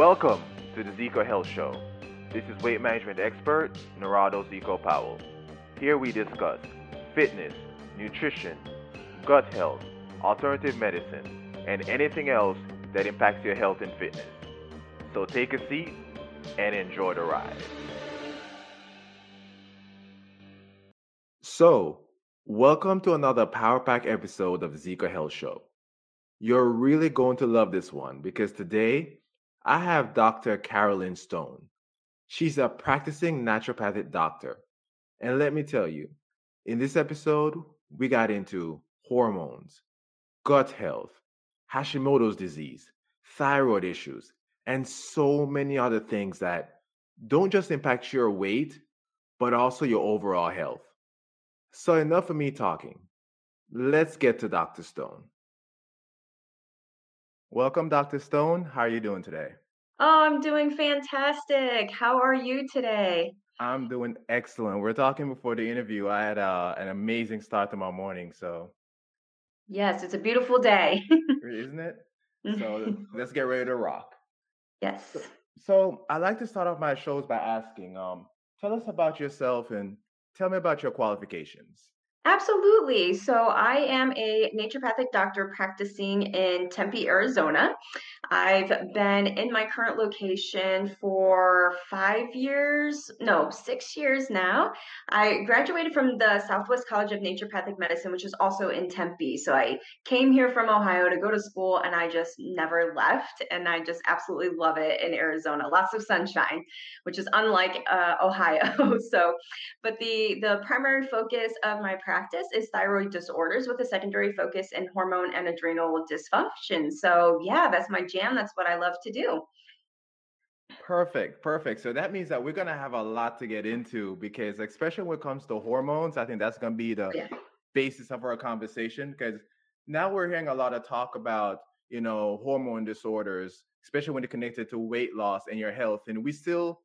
Welcome to the Zeco Health Show. This is weight management expert Narado Zeco Powell. Here we discuss fitness, nutrition, gut health, alternative medicine, and anything else that impacts your health and fitness. So take a seat and enjoy the ride. So, welcome to another Power Pack episode of Zeco Health Show. You're really going to love this one because today I have Dr. Carolyn Stone. She's a practicing naturopathic doctor. And let me tell you, in this episode, we got into hormones, gut health, Hashimoto's disease, thyroid issues, and so many other things that don't just impact your weight, but also your overall health. So, enough of me talking. Let's get to Dr. Stone. Welcome, Dr. Stone. How are you doing today? Oh, I'm doing fantastic. How are you today? I'm doing excellent. We're talking before the interview. I had uh, an amazing start to my morning, so Yes, it's a beautiful day. isn't it? So let's get ready to rock. Yes. So, so I like to start off my shows by asking, um, tell us about yourself and tell me about your qualifications. Absolutely. So I am a naturopathic doctor practicing in Tempe, Arizona. I've been in my current location for five years, no, six years now. I graduated from the Southwest College of Naturopathic Medicine, which is also in Tempe. So I came here from Ohio to go to school and I just never left. And I just absolutely love it in Arizona. Lots of sunshine, which is unlike uh, Ohio. so, but the, the primary focus of my practice is thyroid disorders with a secondary focus in hormone and adrenal dysfunction. So, yeah, that's my jam. That's what I love to do. Perfect, perfect. So that means that we're gonna have a lot to get into because, especially when it comes to hormones, I think that's gonna be the oh, Yeah. basis of our conversation. Because now we're hearing a lot of talk about, you know, hormone disorders, especially when they're connected to weight loss and your health, and we still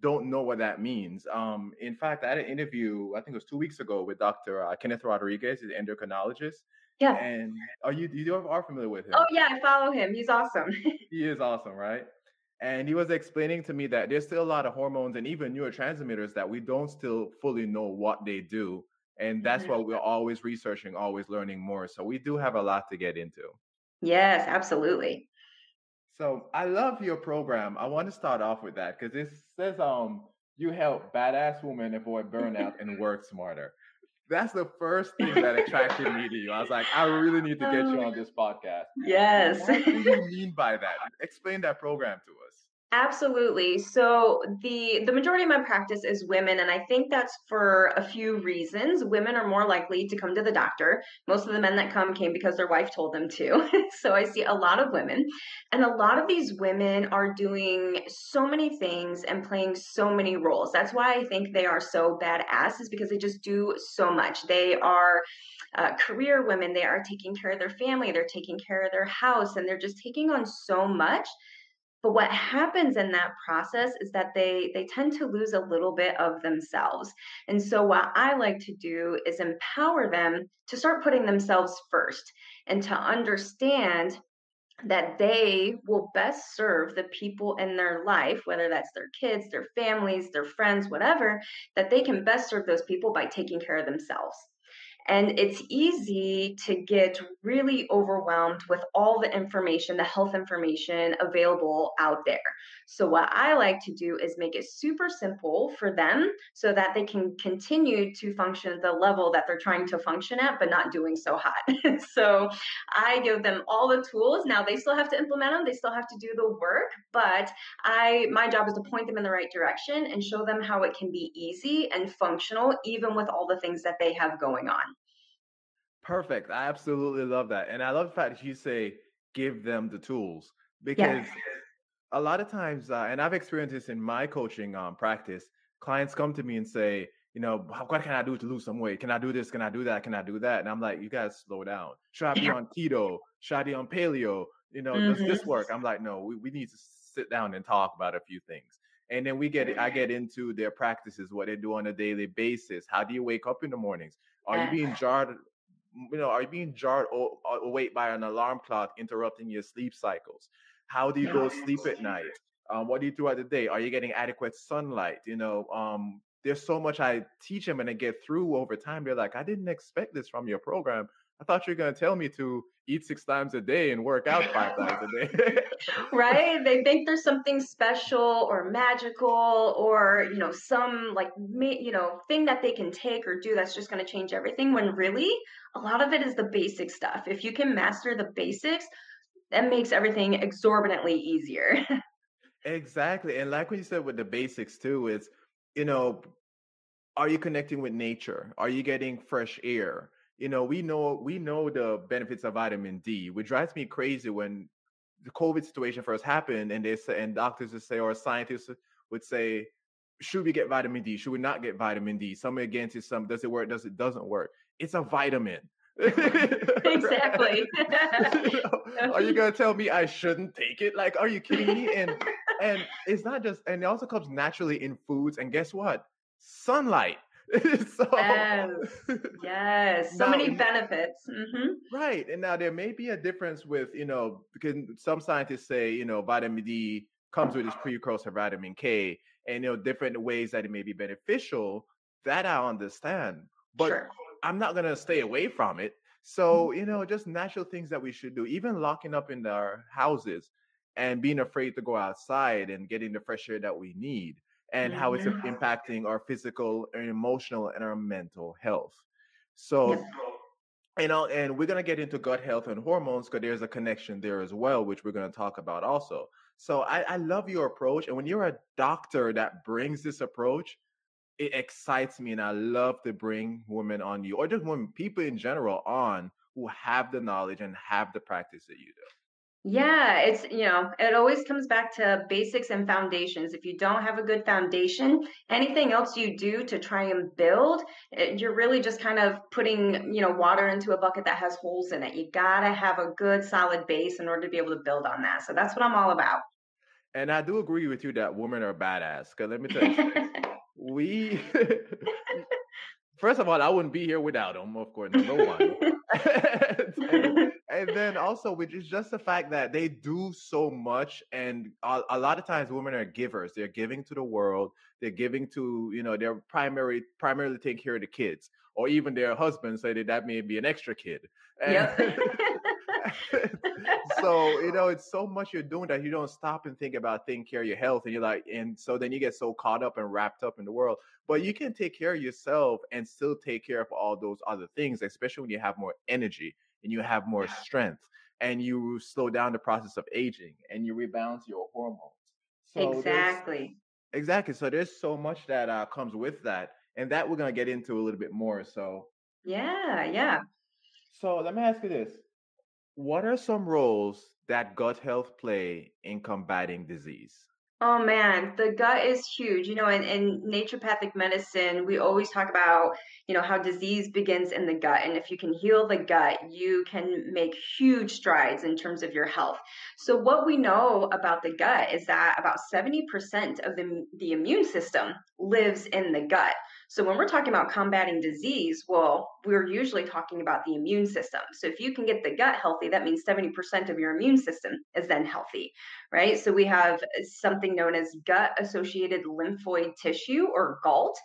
don't know what that means. Um, in fact, I had an interview, I think it was two weeks ago, with Dr. Uh, Kenneth Rodriguez, he's an endocrinologist. Yeah. And are you you are familiar with him? Oh, yeah, I follow him. He's awesome. He is awesome, right? And he was explaining to me that there's still a lot of hormones and even neurotransmitters that we don't still fully know what they do. And that's Mhm. why we're always researching, always learning more. So we do have a lot to get into. Yes, absolutely. So I love your program. I want to start off with that because it says um you help badass women avoid burnout and work smarter. That's the first thing that attracted me to you. I was like, I really need to get you on this podcast. Yes. What do you mean by that? Explain that program to us. Absolutely. So the the majority of my practice is women and I think that's for a few reasons. Women are more likely to come to the doctor. Most of the men that come came because their wife told them to. so I see a lot of women and a lot of these women are doing so many things and playing so many roles. That's why I think they are so badass is because they just do so much. They are uh, career women. They are taking care of their family. They're taking care of their house and they're just taking on so much but what happens in that process is that they they tend to lose a little bit of themselves and so what i like to do is empower them to start putting themselves first and to understand that they will best serve the people in their life, whether that's their kids, their families, their friends, whatever, that they can best serve those people by taking care of themselves. And it's easy to get really overwhelmed with all the information, the health information available out there. So, what I like to do is make it super simple for them so that they can continue to function at the level that they're trying to function at, but not doing so hot. so, I give them all the tools. Now, they still have to implement them, they still have to do the work, but I my job is to point them in the right direction and show them how it can be easy and functional, even with all the things that they have going on. Perfect. I absolutely love that. And I love the fact that you say give them the tools Yes. because a lot of times, uh, and I've experienced this in my coaching um, practice, clients come to me and say, you know, what can I do to lose some weight? Can I do this? Can I do that? Can I do that? And I'm like, you guys slow down. Should I be Yeah. on keto? Should I be on paleo? You know, does this work? I'm like, no, we, we need to sit down and talk about a few things. And then we get, I get into their practices, what they do on a daily basis. How do you wake up in the mornings? Are you being jarred you know, are you being jarred o- awake by an alarm clock interrupting your sleep cycles? How do you go sleep at night? Um, what do you do at the day? Are you getting adequate sunlight? You know, um, there's so much I teach them and I get through over time. They're like, I didn't expect this from your program. I thought you were going to tell me to eat six times a day and work out five times a day. right? They think there's something special or magical or, you know, some like, you know, thing that they can take or do that's just going to change everything when really a lot of it is the basic stuff. If you can master the basics, that makes everything exorbitantly easier. exactly. And like what you said with the basics too, is, you know, are you connecting with nature? Are you getting fresh air? You know, we know we know the benefits of vitamin D, which drives me crazy when the COVID situation first happened, and they say, and doctors would say, or scientists would say, should we get vitamin D? Should we not get vitamin D? Some against it, some does it work? Does it doesn't work? It's a vitamin. exactly. you know, are you gonna tell me I shouldn't take it? Like, are you kidding me? And and it's not just, and it also comes naturally in foods. And guess what? Sunlight. so, yes, yes, so now, many benefits. Mm-hmm. Right, and now there may be a difference with you know because some scientists say you know vitamin D comes with its precursor vitamin K, and you know different ways that it may be beneficial. That I understand, but sure. I'm not gonna stay away from it. So mm-hmm. you know, just natural things that we should do, even locking up in our houses and being afraid to go outside and getting the fresh air that we need and how it's mm-hmm. impacting our physical and emotional and our mental health. So, yes. you know, and we're going to get into gut health and hormones because there's a connection there as well, which we're going to talk about also. So, I, I love your approach. And when you're a doctor that brings this approach, it excites me. And I love to bring women on you or just women, people in general on who have the knowledge and have the practice that you do. Yeah, it's, you know, it always comes back to basics and foundations. If you don't have a good foundation, anything else you do to try and build, it, you're really just kind of putting, you know, water into a bucket that has holes in it. You got to have a good solid base in order to be able to build on that. So that's what I'm all about. And I do agree with you that women are badass. Because let me tell you, we, first of all, I wouldn't be here without them, of course, number one. and, and then also which is just the fact that they do so much and a, a, lot of times women are givers they're giving to the world they're giving to you know they're primary primarily taking care of the kids or even their husbands say that that may be an extra kid and, yep. so you know it's so much you're doing that you don't stop and think about taking care of your health and you're like and so then you get so caught up and wrapped up in the world but you can take care of yourself and still take care of all those other things especially when you have more energy and you have more strength and you slow down the process of aging and you rebalance your hormones. So exactly. Exactly. So there's so much that uh, comes with that, and that we're gonna get into a little bit more. So yeah, yeah. So let me ask you this: What are some roles that gut health play in combating disease? Oh man, the gut is huge. You know, in, in naturopathic medicine, we always talk about, you know, how disease begins in the gut. And if you can heal the gut, you can make huge strides in terms of your health. So, what we know about the gut is that about 70% of the, the immune system lives in the gut. So when we're talking about combating disease, well, we're usually talking about the immune system. So if you can get the gut healthy, that means 70% of your immune system is then healthy, right? So we have uh, something known as gut associated lymphoid tissue or GALT.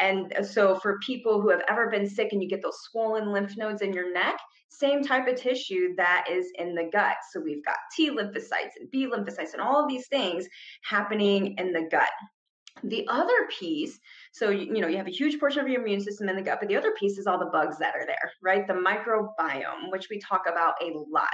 And uh, so for people who have ever been sick and you get those swollen lymph nodes in your neck, same type of tissue that is in the gut. So we've got T lymphocytes and B lymphocytes and all of these things happening in the gut. The other piece, so you, know, you have a huge portion of your immune system in the gut, but the other piece is all the bugs that are there, right? The microbiome, which we talk about a lot.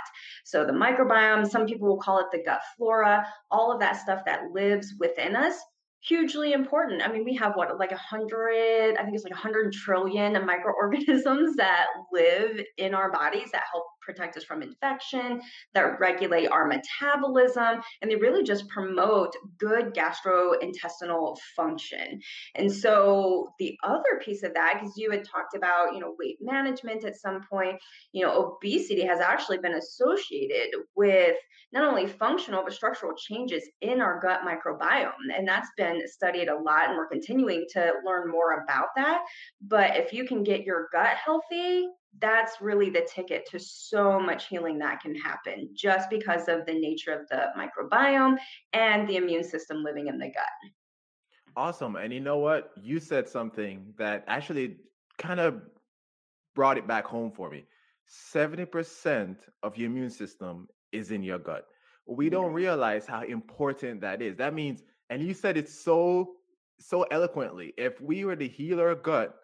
So the microbiome, some people will call it the gut flora, all of that stuff that lives within us hugely important. I mean, we have what, like a hundred, I think it's like a hundred trillion microorganisms that live in our bodies that help protect us from infection, that regulate our metabolism, and they really just promote good gastrointestinal function. And so the other piece of that, because you had talked about, you know, weight management at some point, you know, obesity has actually been associated with not only functional but structural changes in our gut microbiome. And that's been studied a lot, and we're continuing to learn more about that. But if you can get your gut healthy, that's really the ticket to so much healing that can happen just because of the nature of the microbiome and the immune system living in the gut. Awesome. And you know what? You said something that actually kind of brought it back home for me. 70% of your immune system is in your gut. We don't realize how important that is. That means, and you said it so so eloquently, if we were to heal our gut,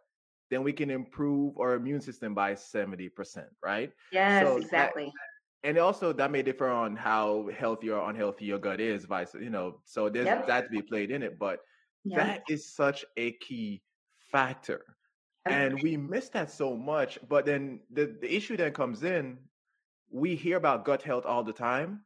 then we can improve our immune system by 70%, right? Yes, so exactly. That, and also that may differ on how healthy or unhealthy your gut is, vice, you know, so there's yep. that to be played in it. But yep. that is such a key factor. And we miss that so much. But then the, the issue then comes in, we hear about gut health all the time,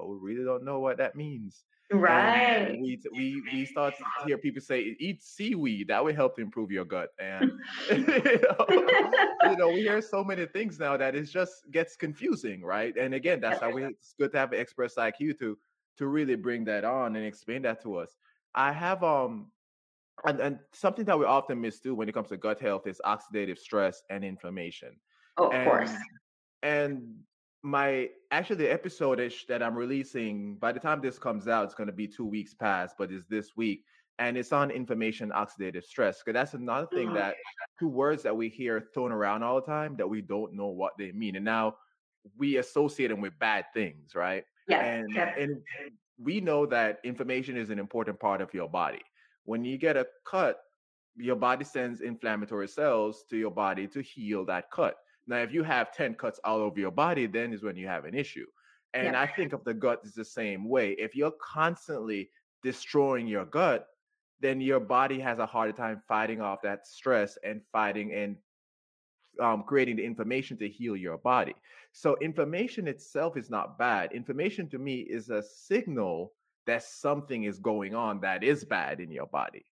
but we really don't know what that means. Right. And we we we start to hear people say eat seaweed that would help to improve your gut, and you, know, you know we hear so many things now that it just gets confusing, right? And again, that's how we it's good to have an expert like you to to really bring that on and explain that to us. I have um and, and something that we often miss too when it comes to gut health is oxidative stress and inflammation. Oh, of and, course. And my actually the episode that I'm releasing by the time this comes out, it's going to be two weeks past, but it's this week, and it's on inflammation, oxidative stress. Because that's another thing mm-hmm. that two words that we hear thrown around all the time that we don't know what they mean, and now we associate them with bad things, right? Yeah. And and we know that inflammation is an important part of your body. When you get a cut, your body sends inflammatory cells to your body to heal that cut. Now, if you have 10 cuts all over your body, then is when you have an issue. And yeah. I think of the gut is the same way. If you're constantly destroying your gut, then your body has a harder time fighting off that stress and fighting and um, creating the information to heal your body. So, inflammation itself is not bad. Inflammation to me is a signal that something is going on that is bad in your body.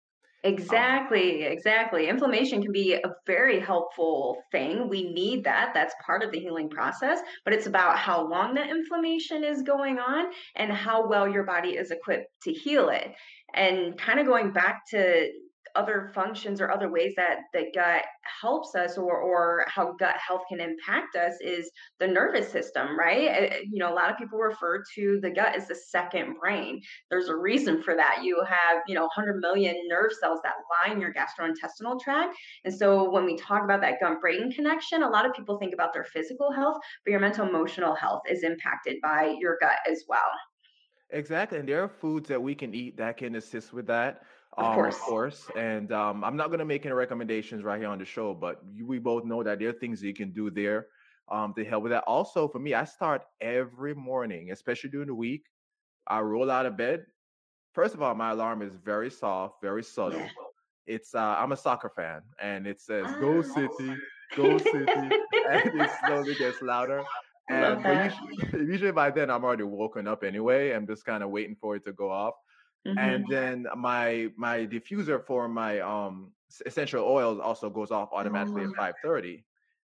Um exactly, exactly. Inflammation can be a very helpful thing. We need that. That's part of the healing process, but it's about how long that inflammation is going on and how well your body is equipped to heal it. And kind of going back to other functions or other ways that the gut helps us or or how gut health can impact us is the nervous system right eh, eh, you know a lot of people refer to the gut as the second brain there's a reason for that you have you know 100 million nerve cells that line your gastrointestinal tract and so when we talk about that gut brain connection a lot of people think about their physical health but your mental emotional health is impacted by your gut as well Exactly. And there are foods that we can eat that can assist with that. Of um, course. Of course. And um, I'm not going to make any recommendations right here on the show, but we both know that there are things that you can do there um, to help with that. Also, for me, I start every morning, especially during the week. I roll out of bed. First of all, my alarm is very soft, very subtle. It's uh, I'm a soccer fan, and it says "Go ah. City, Go City," and it slowly gets louder. And usually, usually by then I'm already woken up anyway. I'm just kind of waiting for it to go off. Mm-hmm. And then my my diffuser for my um essential oils also goes off automatically oh. at 5:30.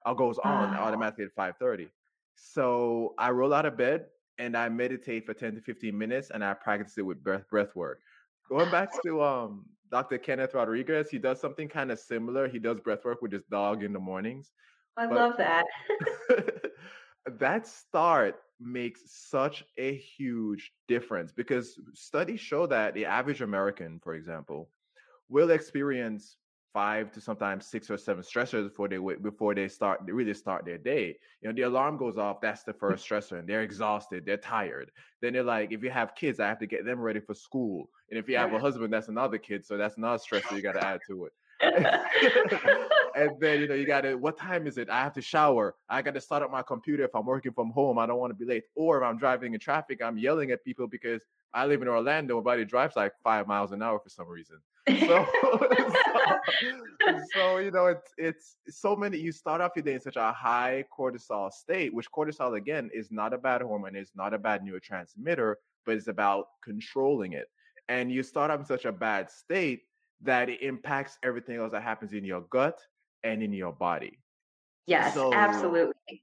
Or goes on automatically at 5:30. So I roll out of bed and I meditate for 10 to 15 minutes and I practice it with breath breath work. Going back to um Dr. Kenneth Rodriguez, he does something kind of similar. He does breath work with his dog in the mornings. I but, love that. that start makes such a huge difference because studies show that the average American, for example, will experience five to sometimes six or seven stressors before they before they start they really start their day. You know, the alarm goes off, that's the mm. first stressor, and they're exhausted, they're tired. Then they're like, if you have kids, I have to get them ready for school. And if you have a husband, that's another kid, so that's another stressor you got to add to it. and then you know you gotta what time is it? I have to shower. I gotta start up my computer if i'm working from home. I don't want to be late. Or if i'm driving in traffic i'm yelling at people because i live in orlando my body drives like five miles an hour for some reason. So, so, so, you know it's it's so many you start off your day in such a high cortisol state which cortisol again is not a bad hormone it's not a bad neurotransmitter but it's about controlling it. And you start off in such a bad state that it impacts everything else that happens in your gut and in your body. Yes, so, absolutely.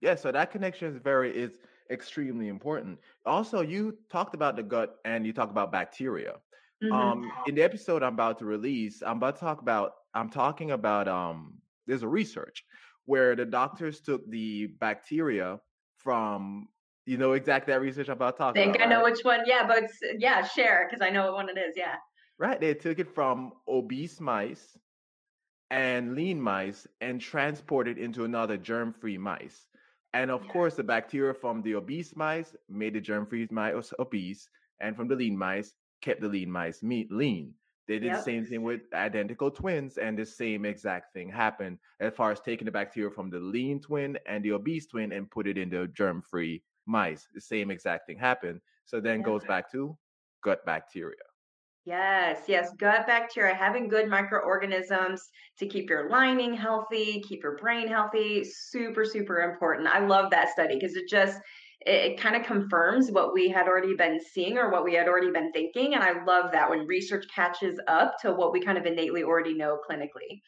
Yeah, so that connection is very is extremely important. Also, you talked about the gut and you talked about bacteria. Mm-hmm. Um, in the episode I'm about to release, I'm about to talk about I'm talking about um there's a research where the doctors took the bacteria from you know exactly that research I'm about to talk I think about. I know right? which one. Yeah, but it's, yeah, share because I know what one it is. Yeah. Right. They took it from obese mice and lean mice and transported into another germ-free mice. And of Yeah. course, the bacteria from the obese mice made the germ-free mice obese, and from the lean mice kept the lean mice meat lean. They did the same thing with identical twins, and the same exact thing happened as far as taking the bacteria from the lean twin and the obese twin and put it into germ-free mice. The same exact thing happened. So then Yeah. goes back to gut bacteria. Yes, yes, gut bacteria, having good microorganisms to keep your lining healthy, keep your brain healthy, super, super important. I love that study because it just it, it kind of confirms what we had already been seeing or what we had already been thinking. And I love that when research catches up to what we kind of innately already know clinically.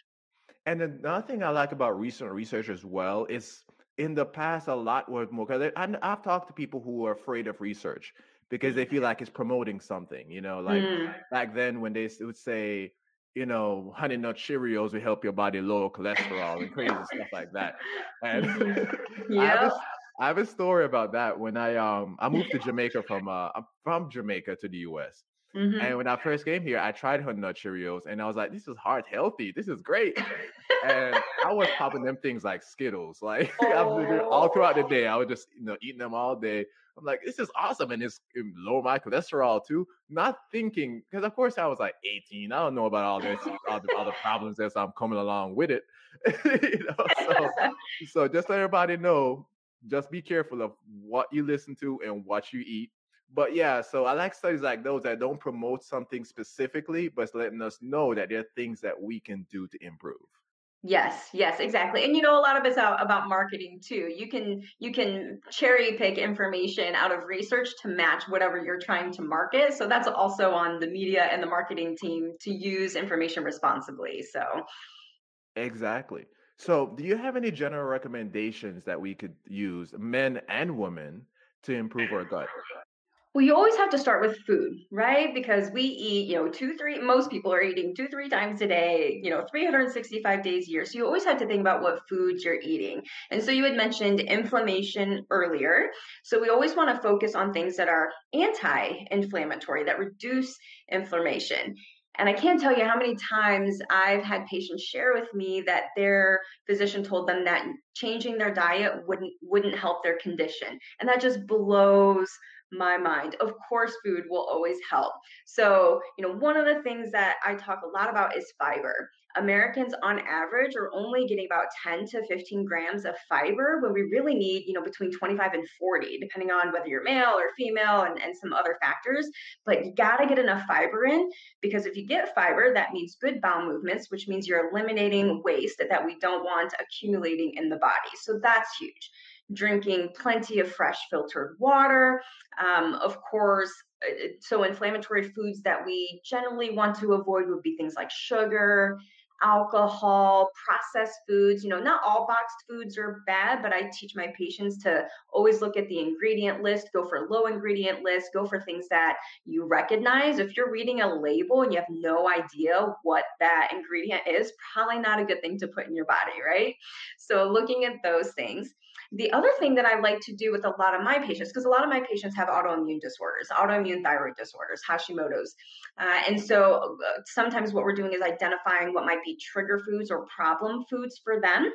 And another thing I like about recent research as well is in the past, a lot was more. Because I've talked to people who are afraid of research because they feel like it's promoting something. You know, like Mm, back then when they would say, you know, honey nut Cheerios will help your body lower cholesterol and crazy stuff like that. And. I have a, I have a story about that. When I um I moved to Jamaica from uh I'm from Jamaica to the U.S. hmm And when I first came here, I tried Honey Nut Cheerios, and I was like, "This is heart healthy. This is great." And I was popping them things like Skittles. Like literally- all throughout the Oh. day, I was just you know eating them all day. I'm like, "This is awesome," and it's it lower my cholesterol too. Not thinking because of course I was like 18. I don't know about all this, all the other problems as I'm coming along with it. you know, so so just let everybody know, just be careful of what you listen to and what you eat. But yeah, so I like studies like those that don't promote something specifically, but letting us know that there are things that we can do to improve. Yes, yes, exactly. And you know, a lot of it's out about marketing too. You can you can cherry pick information out of research to match whatever you're trying to market. So that's also on the media and the marketing team to use information responsibly. So Exactly. So, do you have any general recommendations that we could use, men and women, to improve our gut? Well, you always have to start with food, right? Because we eat, you know, two, three, most people are eating two, three times a day, you know, 365 days a year. So you always have to think about what foods you're eating. And so you had mentioned inflammation earlier. So we always want to focus on things that are anti inflammatory, that reduce inflammation. And I can't tell you how many times I've had patients share with me that their physician told them that changing their diet wouldn't wouldn't help their condition. And that just blows my mind. Of course, food will always help. So, you know, one of the things that I talk a lot about is fiber. Americans on average are only getting about 10 to 15 grams of fiber when we really need, you know, between 25 and 40, depending on whether you're male or female and, and some other factors. But you got to get enough fiber in because if you get fiber, that means good bowel movements, which means you're eliminating waste that we don't want accumulating in the body. So that's huge drinking plenty of fresh filtered water. Um, of course, uh, so inflammatory foods that we generally want to avoid would be things like sugar, alcohol, processed foods. You know, not all boxed foods are bad, but I teach my patients to always look at the ingredient list, go for low ingredient list, go for things that you recognize. If you're reading a label and you have no idea what that ingredient is, probably not a good thing to put in your body, right? So, looking at those things. The other thing that I like to do with a lot of my patients, because a lot of my patients have autoimmune disorders, autoimmune thyroid disorders, Hashimoto's. Uh, and so uh, sometimes what we're doing is identifying what might be trigger foods or problem foods for them.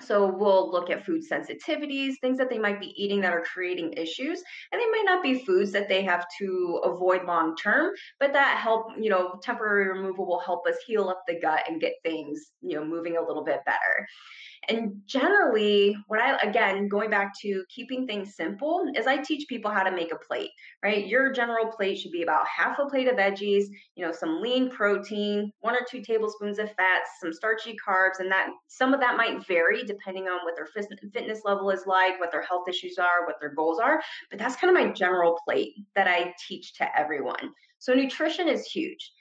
So we'll look at food sensitivities, things that they might be eating that are creating issues, and they might not be foods that they have to avoid long term, but that help, you know, temporary removal will help us heal up the gut and get things, you know, moving a little bit better. And generally, what I, again, going back to keeping things simple, is I teach people how to make a plate, right? Your general plate should be about half a plate of veggies, you know, some lean protein, one or two tablespoons of fats, some starchy carbs, and that some of that might vary depending on what their fitness level is like, what their health issues are, what their goals are. But that's kind of my general plate that I teach to everyone. So nutrition is huge.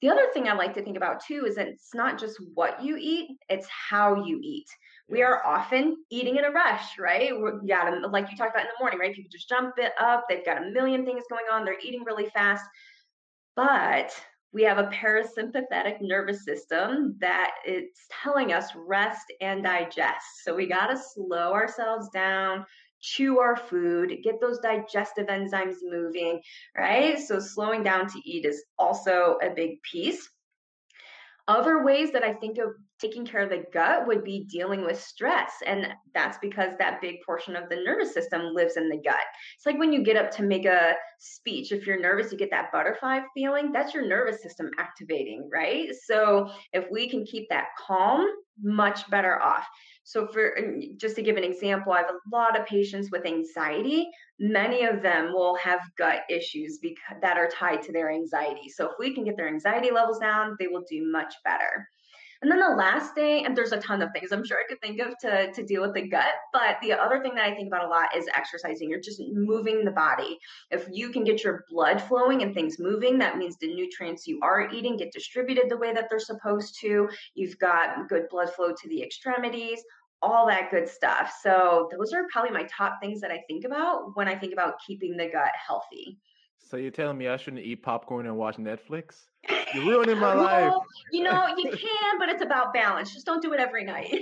The other thing I like to think about too is that it's not just what you eat, it's how you eat. We are often eating in a rush, right? We're, yeah, like you talked about in the morning, right? People just jump it up, they've got a million things going on, they're eating really fast. But we have a parasympathetic nervous system that it's telling us rest and digest. So we got to slow ourselves down, chew our food, get those digestive enzymes moving, right? So slowing down to eat is also a big piece. Other ways that I think of taking care of the gut would be dealing with stress. And that's because that big portion of the nervous system lives in the gut. It's like when you get up to make a speech, if you're nervous, you get that butterfly feeling, that's your nervous system activating, right? So if we can keep that calm, much better off. So, for just to give an example, I have a lot of patients with anxiety. Many of them will have gut issues because, that are tied to their anxiety. So, if we can get their anxiety levels down, they will do much better. And then the last thing, and there's a ton of things I'm sure I could think of to, to deal with the gut, but the other thing that I think about a lot is exercising. You're just moving the body. If you can get your blood flowing and things moving, that means the nutrients you are eating get distributed the way that they're supposed to. You've got good blood flow to the extremities, all that good stuff. So those are probably my top things that I think about when I think about keeping the gut healthy. So you're telling me I shouldn't eat popcorn and watch Netflix? You're ruining my life. you know, you can, but it's about balance. Just don't do it every night.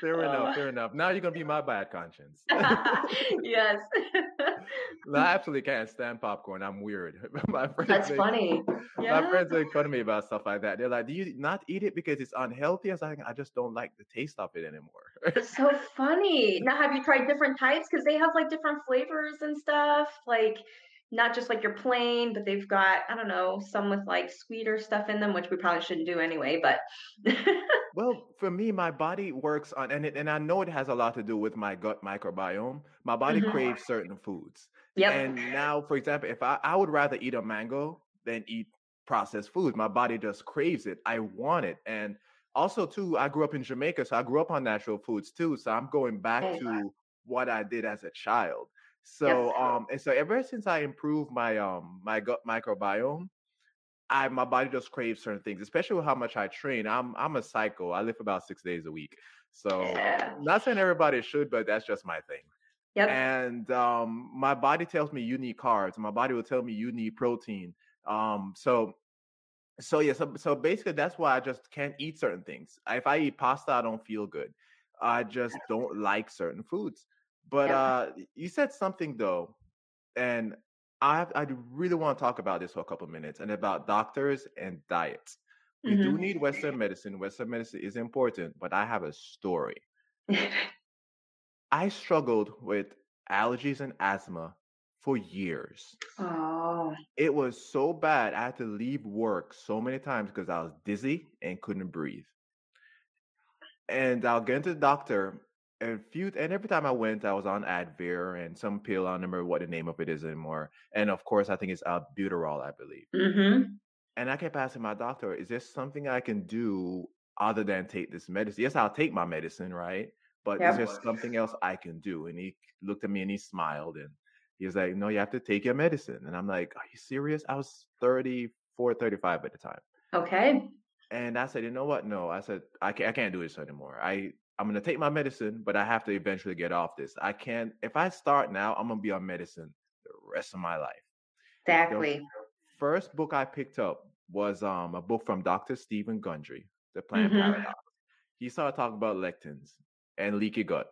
fair enough. Uh. Fair enough. Now you're gonna be my bad conscience. yes. I absolutely can't stand popcorn. I'm weird. my friends That's funny. Yeah. My friends make fun of me about stuff like that. They're like, "Do you not eat it because it's unhealthy?" I was like, "I just don't like the taste of it anymore." it's so funny. Now, have you tried different types? Because they have like different flavors and stuff. Like not just like your plain, but they've got, I don't know, some with like sweeter stuff in them, which we probably shouldn't do anyway, but well, for me, my body works on and it, and I know it has a lot to do with my gut microbiome. My body mm-hmm. craves certain foods. Yep. And now, for example, if I, I would rather eat a mango than eat processed food, My body just craves it. I want it. And also too, I grew up in Jamaica, so I grew up on natural foods too. So I'm going back to what I did as a child. So yes. um and so ever since I improved my um my gut microbiome, I my body just craves certain things, especially with how much I train. I'm I'm a psycho. I live about six days a week. So yeah. not saying everybody should, but that's just my thing. Yep. And um my body tells me you need carbs. My body will tell me you need protein. Um so so yeah, so so basically that's why I just can't eat certain things. If I eat pasta, I don't feel good. I just don't like certain foods. But yeah. uh, you said something though, and I I really want to talk about this for a couple of minutes and about doctors and diets. We mm-hmm. do need Western medicine. Western medicine is important, but I have a story. I struggled with allergies and asthma for years. Oh. It was so bad. I had to leave work so many times because I was dizzy and couldn't breathe. And I'll get into the doctor and few and every time I went, I was on Advair and some pill. I don't remember what the name of it is anymore. And of course, I think it's albuterol, I believe. Mm-hmm. And I kept asking my doctor, "Is there something I can do other than take this medicine? Yes, I'll take my medicine, right? But yep. is there something else I can do?" And he looked at me and he smiled and he was like, "No, you have to take your medicine." And I'm like, "Are you serious?" I was 34, 35 at the time. Okay. And I said, you know what? No, I said I can't. I can't do this anymore. I I'm gonna take my medicine, but I have to eventually get off this. I can't. If I start now, I'm gonna be on medicine the rest of my life. Exactly. The first book I picked up was um a book from Dr. Steven Gundry, The Plant mm-hmm. Paradox. He started talking about lectins and leaky gut.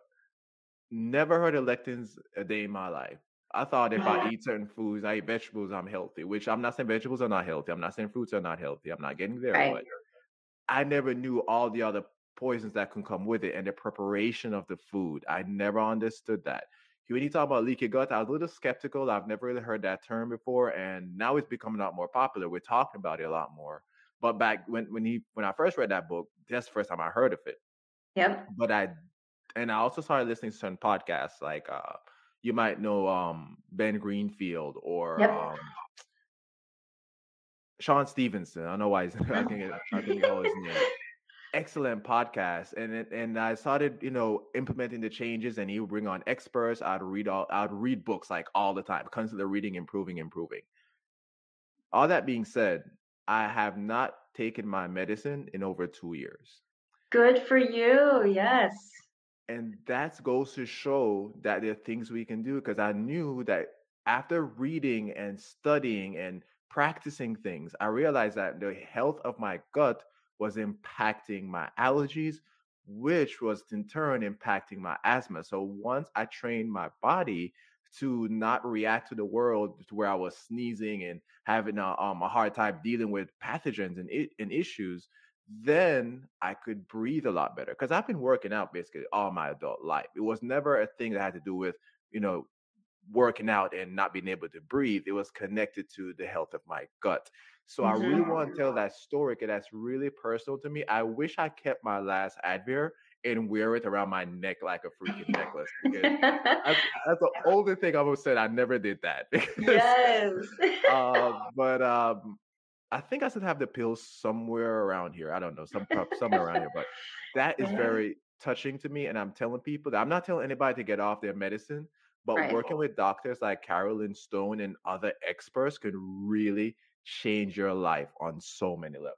Never heard of lectins a day in my life. I thought if I eat certain foods, I eat vegetables, I'm healthy. Which I'm not saying vegetables are not healthy. I'm not saying fruits are not healthy. I'm not getting there, right. but I never knew all the other poisons that can come with it and the preparation of the food. I never understood that. When you talk about leaky gut, I was a little skeptical. I've never really heard that term before, and now it's becoming a lot more popular. We're talking about it a lot more. But back when when he when I first read that book, that's the first time I heard of it. Yep. But I and I also started listening to certain podcasts like uh you might know um Ben Greenfield or yep. um Shawn Stevenson. I don't know why he's, I think I can call his name excellent podcast and and I started you know implementing the changes and he would bring on experts I'd read all I'd read books like all the time constantly reading improving improving all that being said I have not taken my medicine in over 2 years good for you yes and that goes to show that there are things we can do because I knew that after reading and studying and practicing things, I realized that the health of my gut was impacting my allergies, which was in turn impacting my asthma. So once I trained my body to not react to the world to where I was sneezing and having a, um, a hard time dealing with pathogens and, and issues, then I could breathe a lot better. Because I've been working out basically all my adult life. It was never a thing that had to do with, you know, working out and not being able to breathe. It was connected to the health of my gut. So mm-hmm. I really want to tell that story because that's really personal to me. I wish I kept my last Advair and wear it around my neck like a freaking necklace. That's, that's, the only thing I would say. I never did that. yes. uh, but um, I think I should have the pills somewhere around here. I don't know, some somewhere around here. But that is uh-huh. very touching to me, and I'm telling people that I'm not telling anybody to get off their medicine. But right. working with doctors like Carolyn Stone and other experts can really change your life on so many levels.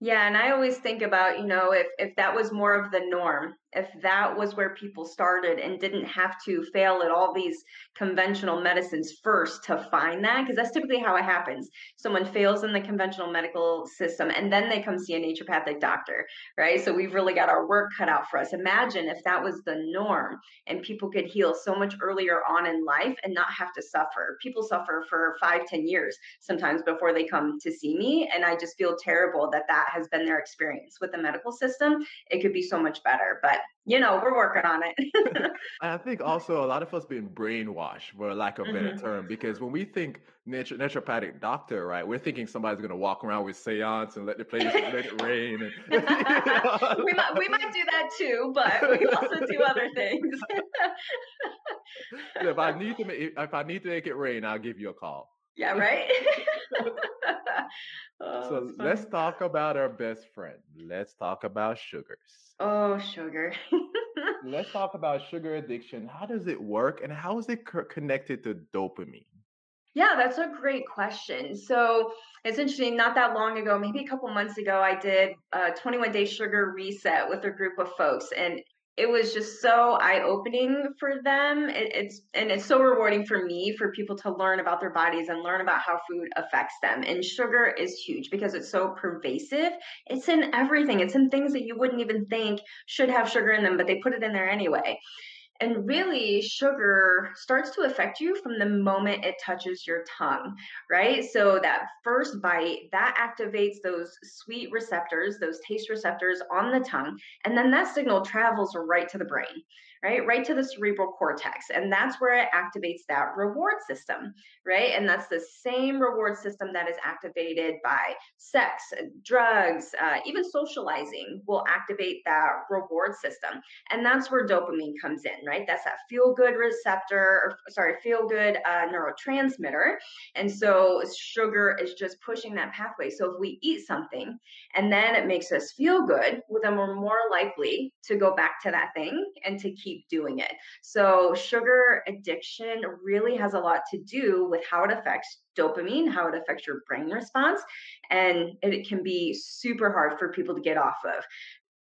Yeah, and I always think about, you know, if if that was more of the norm, if that was where people started and didn't have to fail at all these conventional medicines first to find that because that's typically how it happens. Someone fails in the conventional medical system and then they come see a naturopathic doctor right? So we've really got our work cut out for us. Imagine if that was the norm and people could heal so much earlier on in life and not have to suffer. People suffer for five ten years sometimes before they come to see me and i just feel terrible that that has been their experience. With the medical system it could be so much better but you know, we're working on it. I think also a lot of us being brainwashed, for lack of a better mm-hmm. term, because when we think natu- naturopathic doctor, right, we're thinking somebody's going to walk around with seance and let the place let it rain. And, we might we might do that too, but we also do other things. if I need to make if I need to make it rain, I'll give you a call. Yeah, right. oh, so let's talk about our best friend. Let's talk about sugars. Oh, sugar. let's talk about sugar addiction. How does it work and how is it co- connected to dopamine? Yeah, that's a great question. So it's interesting. Not that long ago, maybe a couple months ago, I did a 21 day sugar reset with a group of folks. And it was just so eye-opening for them. It, it's and it's so rewarding for me for people to learn about their bodies and learn about how food affects them. And sugar is huge because it's so pervasive. It's in everything. It's in things that you wouldn't even think should have sugar in them but they put it in there anyway and really, sugar starts to affect you from the moment it touches your tongue, right? So that first bite, that activates those sweet receptors, those taste receptors on the tongue. And then that signal travels right to the brain right? Right to the cerebral cortex. And that's where it activates that reward system, right? And that's the same reward system that is activated by sex, drugs, uh, even socializing will activate that reward system. And that's where dopamine comes in, right? That's that feel good receptor, or sorry, feel good uh, neurotransmitter. And so sugar is just pushing that pathway. So if we eat something and then it makes us feel good, well, then we're more likely to go back to that thing and to keep keep doing it. So, sugar addiction really has a lot to do with how it affects dopamine, how it affects your brain response, and it can be super hard for people to get off of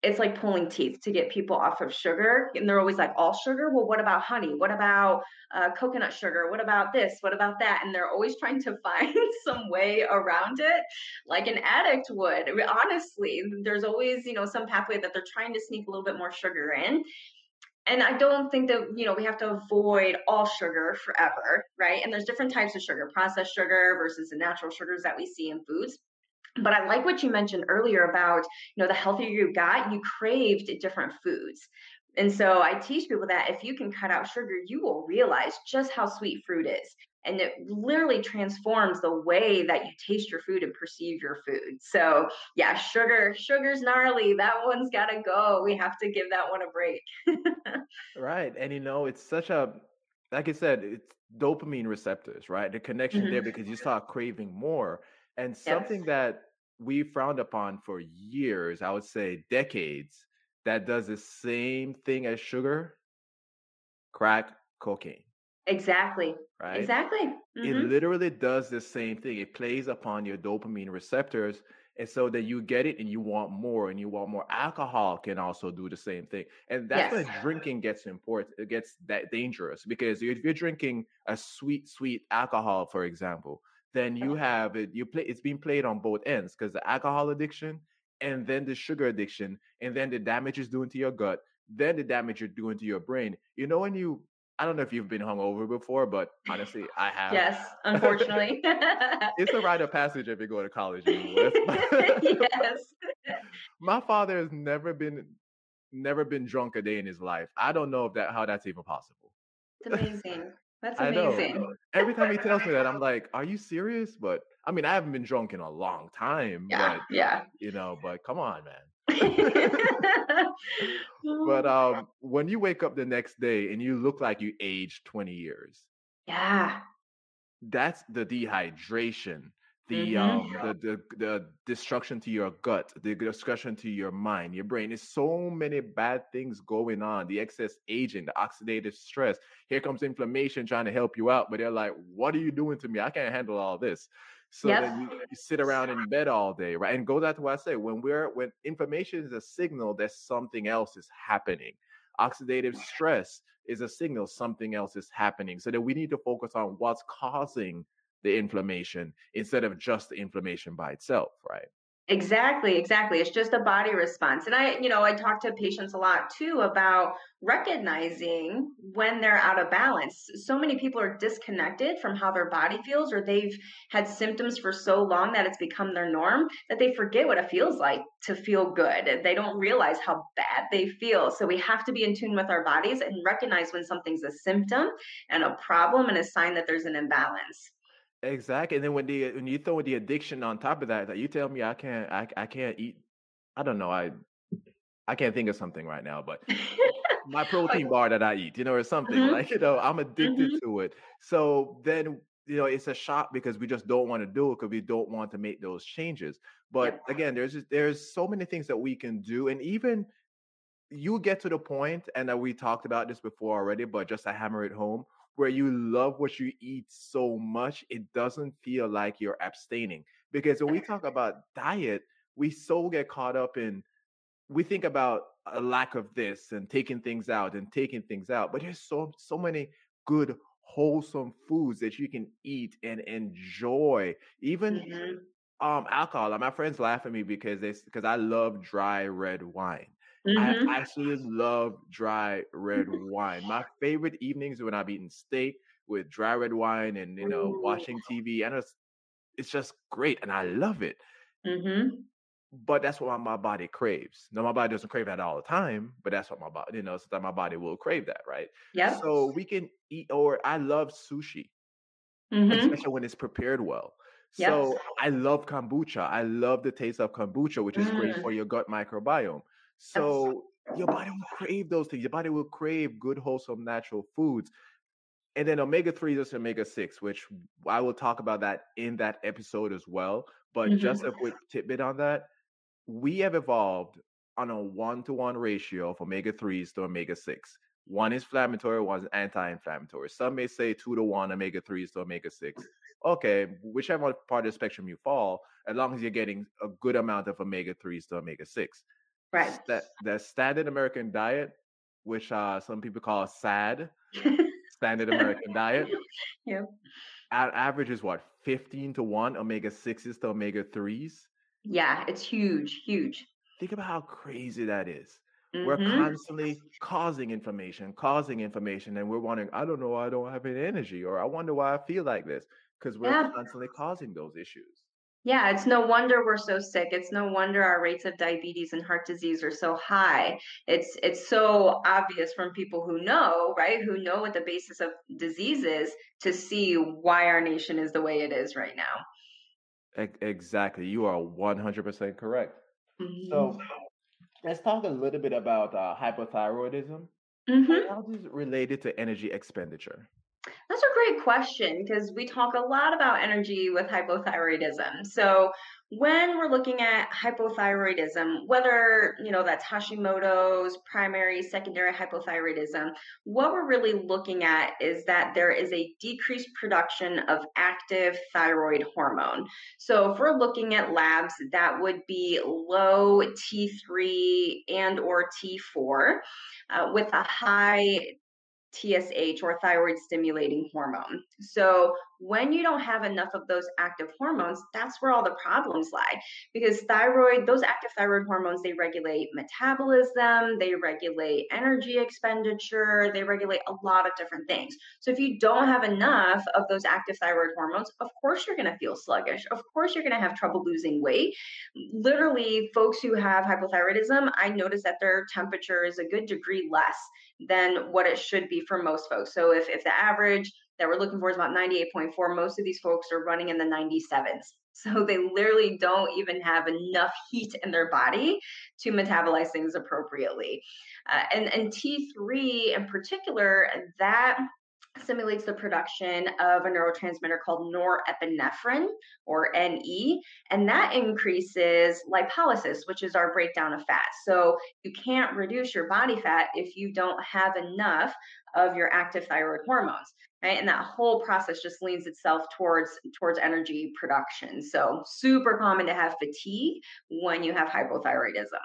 it's like pulling teeth to get people off of sugar. And they're always like, all sugar? Well, what about honey? What about uh, coconut sugar? What about this? What about that? And they're always trying to find some way around it, like an addict would. Honestly, there's always, you know, some pathway that they're trying to sneak a little bit more sugar in and I don't think that you know we have to avoid all sugar forever, right? And there's different types of sugar, processed sugar versus the natural sugars that we see in foods. But I like what you mentioned earlier about you know the healthier you got, you craved different foods. And so I teach people that if you can cut out sugar, you will realize just how sweet fruit is and it literally transforms the way that you taste your food and perceive your food. So yeah, sugar, sugar's gnarly. That one's got to go. We have to give that one a break. right, and you know it's such a like I said, it's dopamine receptors, right? The connection mm-hmm. there because you start craving more, and something yes. that we frowned upon for years, I would say decades, that does the same thing as sugar, crack cocaine. Exactly. Right. Exactly. Mm-hmm. It literally does the same thing. It plays upon your dopamine receptors. And so that you get it and you want more and you want more. Alcohol can also do the same thing. And that's yes. when drinking gets important. It gets that dangerous because if you're drinking a sweet, sweet alcohol, for example, then you have it. You play. It's being played on both ends because the alcohol addiction, and then the sugar addiction, and then the damage it's doing to your gut, then the damage you're doing to your brain. You know when you I don't know if you've been hungover before, but honestly, I have. Yes, unfortunately. it's a rite of passage if you go to college. yes. My father has never been never been drunk a day in his life. I don't know if that how that's even possible. It's amazing. That's amazing. Every time he tells me that, I'm like, "Are you serious?" But I mean, I haven't been drunk in a long time. Yeah, but, yeah. You know, but come on, man. but um, when you wake up the next day and you look like you aged 20 years, yeah, that's the dehydration the Mhm. um the, the the destruction to your gut the destruction to your mind your brain there's so many bad things going on the excess aging the oxidative stress. Here comes inflammation trying to help you out but they're like what are you doing to me? I can't handle all this so Yep. then you, you sit around in bed all day right and go back to what i say when we're when inflammation is a signal that something else is happening oxidative stress is a signal something else is happening so that we need to focus on what's causing the inflammation instead of just the inflammation by itself, right? Exactly, exactly. It's just a body response. And I, you know, I talk to patients a lot too about recognizing when they're out of balance. So many people are disconnected from how their body feels, or they've had symptoms for so long that it's become their norm that they forget what it feels like to feel good. They don't realize how bad they feel. So we have to be in tune with our bodies and recognize when something's a symptom and a problem and a sign that there's an imbalance. Exactly. And then when the when you throw the addiction on top of that, that you tell me I can't I I can't eat I don't know, I I can't think of something right now, but my protein bar that I eat, you know, or something Mhm. like, you know, I'm addicted Mhm. to it. So then, you know, it's a shock because we just don't want to do it because we don't want to make those changes. But Yep. again, there's just, there's so many things that we can do, and even you get to the point, and that we talked about this before already, but just to hammer it home, where you love what you eat so much, it doesn't feel like you're abstaining. Because when we talk about diet, we so get caught up in we think about a lack of this and taking things out and taking things out, but there's so so many good wholesome foods that you can eat and enjoy. Even Mhm. um alcohol. like, My friends laugh at me because they because I love dry red wine. I Mhm. actually love dry red wine. My favorite evenings when I'm eating steak with dry red wine and you know Ooh. watching TV, and it's it's just great, and I love it. Mhm. But that's what my, my body craves. Now my body doesn't crave that all the time, but that's what my body, you know, sometimes my body will crave that, right? Yeah. So we can eat, or I love sushi, Mhm. especially when it's prepared well. Yep. So I love kombucha. I love the taste of kombucha, which is great Mm. for your gut microbiome. So your body will crave those things. Your body will crave good, wholesome, natural foods. And then omega 3 is omega 6, which I will talk about that in that episode as well. But just Mhm. a quick tidbit on that we have evolved on a one to one ratio of omega 3s to omega 6. One is inflammatory, one is anti inflammatory. Some may say two to one omega 3s to omega 6. Okay, whichever part of the spectrum you fall, as long as you're getting a good amount of omega 3s to omega 6. Right. That the standard American diet, which uh, some people call SAD, standard American diet, Yep. at average is what 15 to 1 omega 6s to omega 3s. Yeah, it's huge, huge. Think about how crazy that is. We're Mhm. constantly causing inflammation, causing inflammation, and we're wondering, I don't know why I don't have any energy, or I wonder why I feel like this, because we're Yeah. constantly causing those issues. Yeah, it's no wonder we're so sick. It's no wonder our rates of diabetes and heart disease are so high. It's it's so obvious from people who know, right? Who know what the basis of disease is to see why our nation is the way it is right now. Exactly. You are 100% correct. Mhm. So let's talk a little bit about uh, hypothyroidism. Mhm. How is it related to energy expenditure? That's a great question because we talk a lot about energy with hypothyroidism. So when we're looking at hypothyroidism, whether you know that's Hashimoto's, primary, secondary hypothyroidism, what we're really looking at is that there is a decreased production of active thyroid hormone. So if we're looking at labs, that would be low T3 and or T4 uh, with a high TSH or thyroid stimulating hormone. So when you don't have enough of those active hormones, that's where all the problems lie. Because thyroid, those active thyroid hormones, they regulate metabolism, they regulate energy expenditure, they regulate a lot of different things. So if you don't have enough of those active thyroid hormones, of course you're going to feel sluggish. Of course you're going to have trouble losing weight. Literally, folks who have hypothyroidism, I notice that their temperature is a good degree less than what it should be for most folks. So if, if the average that we're looking for is about 98.4. Most of these folks are running in the 97s. So they literally don't even have enough heat in their body to metabolize things appropriately. Uh, and, and T3 in particular, that stimulates the production of a neurotransmitter called norepinephrine or NE, and that increases lipolysis, which is our breakdown of fat. So you can't reduce your body fat if you don't have enough of your active thyroid hormones. Right? And that whole process just leans itself towards towards energy production. So super common to have fatigue when you have hypothyroidism.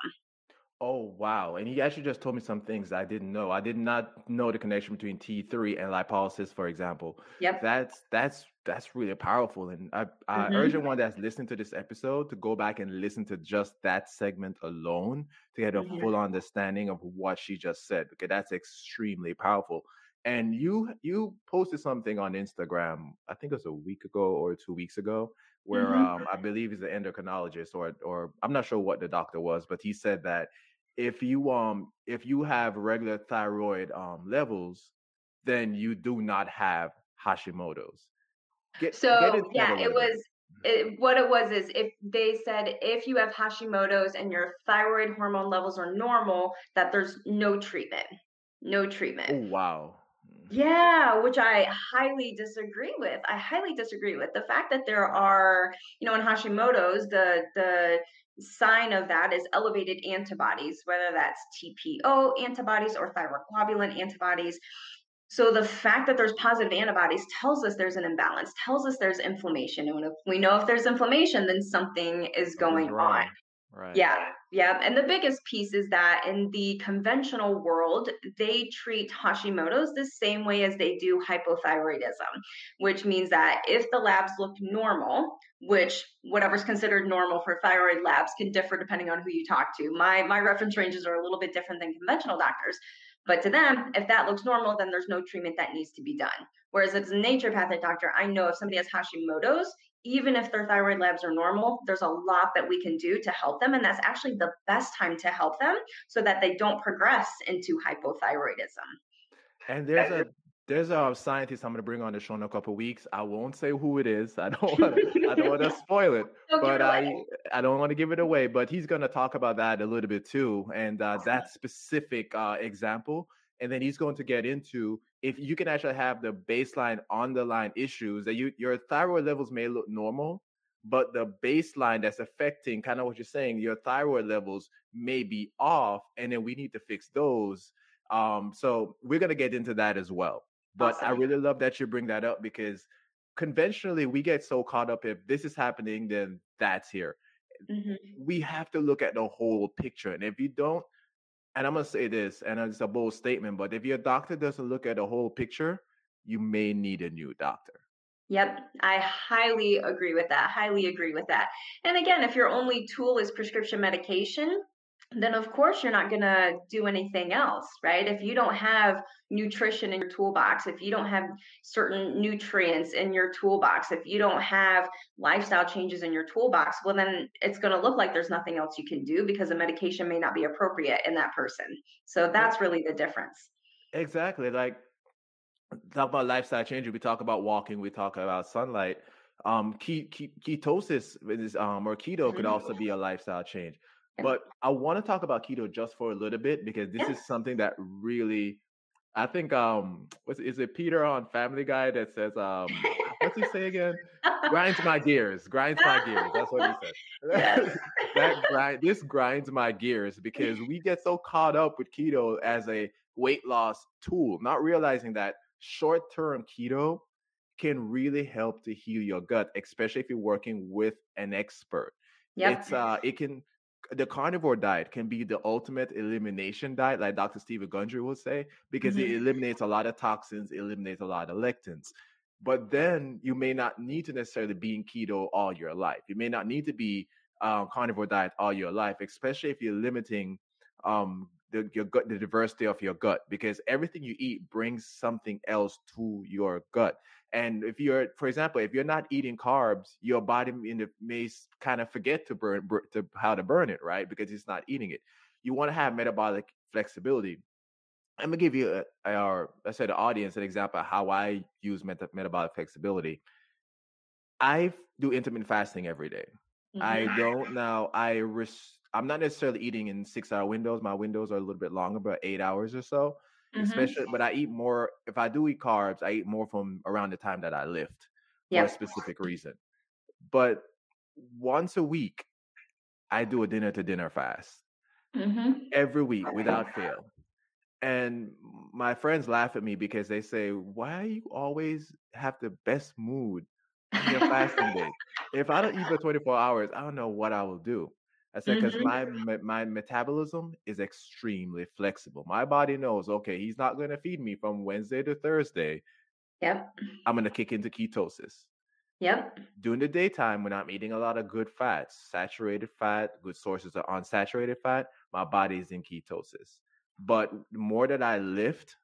Oh wow! And he actually just told me some things I didn't know. I did not know the connection between T3 and lipolysis, for example. Yep. That's that's that's really powerful. And I, I mm-hmm. urge anyone that's listening to this episode to go back and listen to just that segment alone to get a mm-hmm. full understanding of what she just said. Okay, that's extremely powerful. And you you posted something on Instagram, I think it was a week ago or two weeks ago, where mm-hmm. um, I believe he's an endocrinologist or or I'm not sure what the doctor was, but he said that if you um if you have regular thyroid um levels, then you do not have Hashimoto's. Get, so get yeah, it was it, what it was is if they said if you have Hashimoto's and your thyroid hormone levels are normal, that there's no treatment, no treatment. Oh wow. Yeah, which I highly disagree with. I highly disagree with the fact that there are, you know, in Hashimoto's, the the sign of that is elevated antibodies, whether that's TPO antibodies or thyroglobulin antibodies. So the fact that there's positive antibodies tells us there's an imbalance, tells us there's inflammation. And if we know if there's inflammation, then something is going on. Right. Yeah. Yeah. And the biggest piece is that in the conventional world, they treat Hashimoto's the same way as they do hypothyroidism, which means that if the labs look normal, which whatever's considered normal for thyroid labs can differ depending on who you talk to. My my reference ranges are a little bit different than conventional doctors. But to them, if that looks normal, then there's no treatment that needs to be done. Whereas as a naturopathic doctor, I know if somebody has Hashimoto's, even if their thyroid labs are normal, there's a lot that we can do to help them. And that's actually the best time to help them so that they don't progress into hypothyroidism. And there's a there's a scientist I'm going to bring on the show in a couple weeks. I won't say who it is. I don't want to, I don't want to spoil it, don't but I I don't want to give it away. But he's going to talk about that a little bit too, and uh, that specific uh, example. And then he's going to get into if you can actually have the baseline on the line issues that you your thyroid levels may look normal, but the baseline that's affecting kind of what you're saying, your thyroid levels may be off, and then we need to fix those. Um, so we're gonna get into that as well. But awesome. I really love that you bring that up because conventionally we get so caught up if this is happening, then that's here. Mm-hmm. We have to look at the whole picture. And if you don't, and I'm gonna say this, and it's a bold statement, but if your doctor doesn't look at the whole picture, you may need a new doctor. Yep, I highly agree with that. Highly agree with that. And again, if your only tool is prescription medication, then of course you're not going to do anything else, right? If you don't have nutrition in your toolbox, if you don't have certain nutrients in your toolbox, if you don't have lifestyle changes in your toolbox, well, then it's going to look like there's nothing else you can do because the medication may not be appropriate in that person. So that's really the difference. Exactly. Like, talk about lifestyle change. We talk about walking, we talk about sunlight. Um, ketosis is, um, or keto mm-hmm. could also be a lifestyle change but I want to talk about keto just for a little bit because this yeah. is something that really I think um was is it Peter on Family Guy that says um what's he say again? grinds my gears, grinds my gears. That's what he said. Yes. that grind this grinds my gears because we get so caught up with keto as a weight loss tool, not realizing that short-term keto can really help to heal your gut, especially if you're working with an expert. Yep. It's uh it can the carnivore diet can be the ultimate elimination diet, like Dr. Steven Gundry will say, because mm-hmm. it eliminates a lot of toxins, it eliminates a lot of lectins. But then you may not need to necessarily be in keto all your life. You may not need to be uh, carnivore diet all your life, especially if you're limiting um, the your gut, the diversity of your gut, because everything you eat brings something else to your gut. And if you're, for example, if you're not eating carbs, your body may kind of forget to burn to how to burn it, right? Because it's not eating it. You want to have metabolic flexibility. I'm gonna give you, a, our I said, the audience an example of how I use meta- metabolic flexibility. I do intermittent fasting every day. Mm-hmm. I don't now. I res- I'm not necessarily eating in six hour windows. My windows are a little bit longer, about eight hours or so. Mm-hmm. Especially, but I eat more. If I do eat carbs, I eat more from around the time that I lift yep. for a specific reason. But once a week, I do a dinner to dinner fast mm-hmm. every week without fail. And my friends laugh at me because they say, "Why you always have the best mood on your fasting day? If I don't eat for 24 hours, I don't know what I will do." I said because mm-hmm. my my metabolism is extremely flexible. My body knows, okay, he's not going to feed me from Wednesday to Thursday. Yep. I'm going to kick into ketosis. Yep. During the daytime, when I'm eating a lot of good fats, saturated fat, good sources of unsaturated fat, my body is in ketosis. But the more that I lift,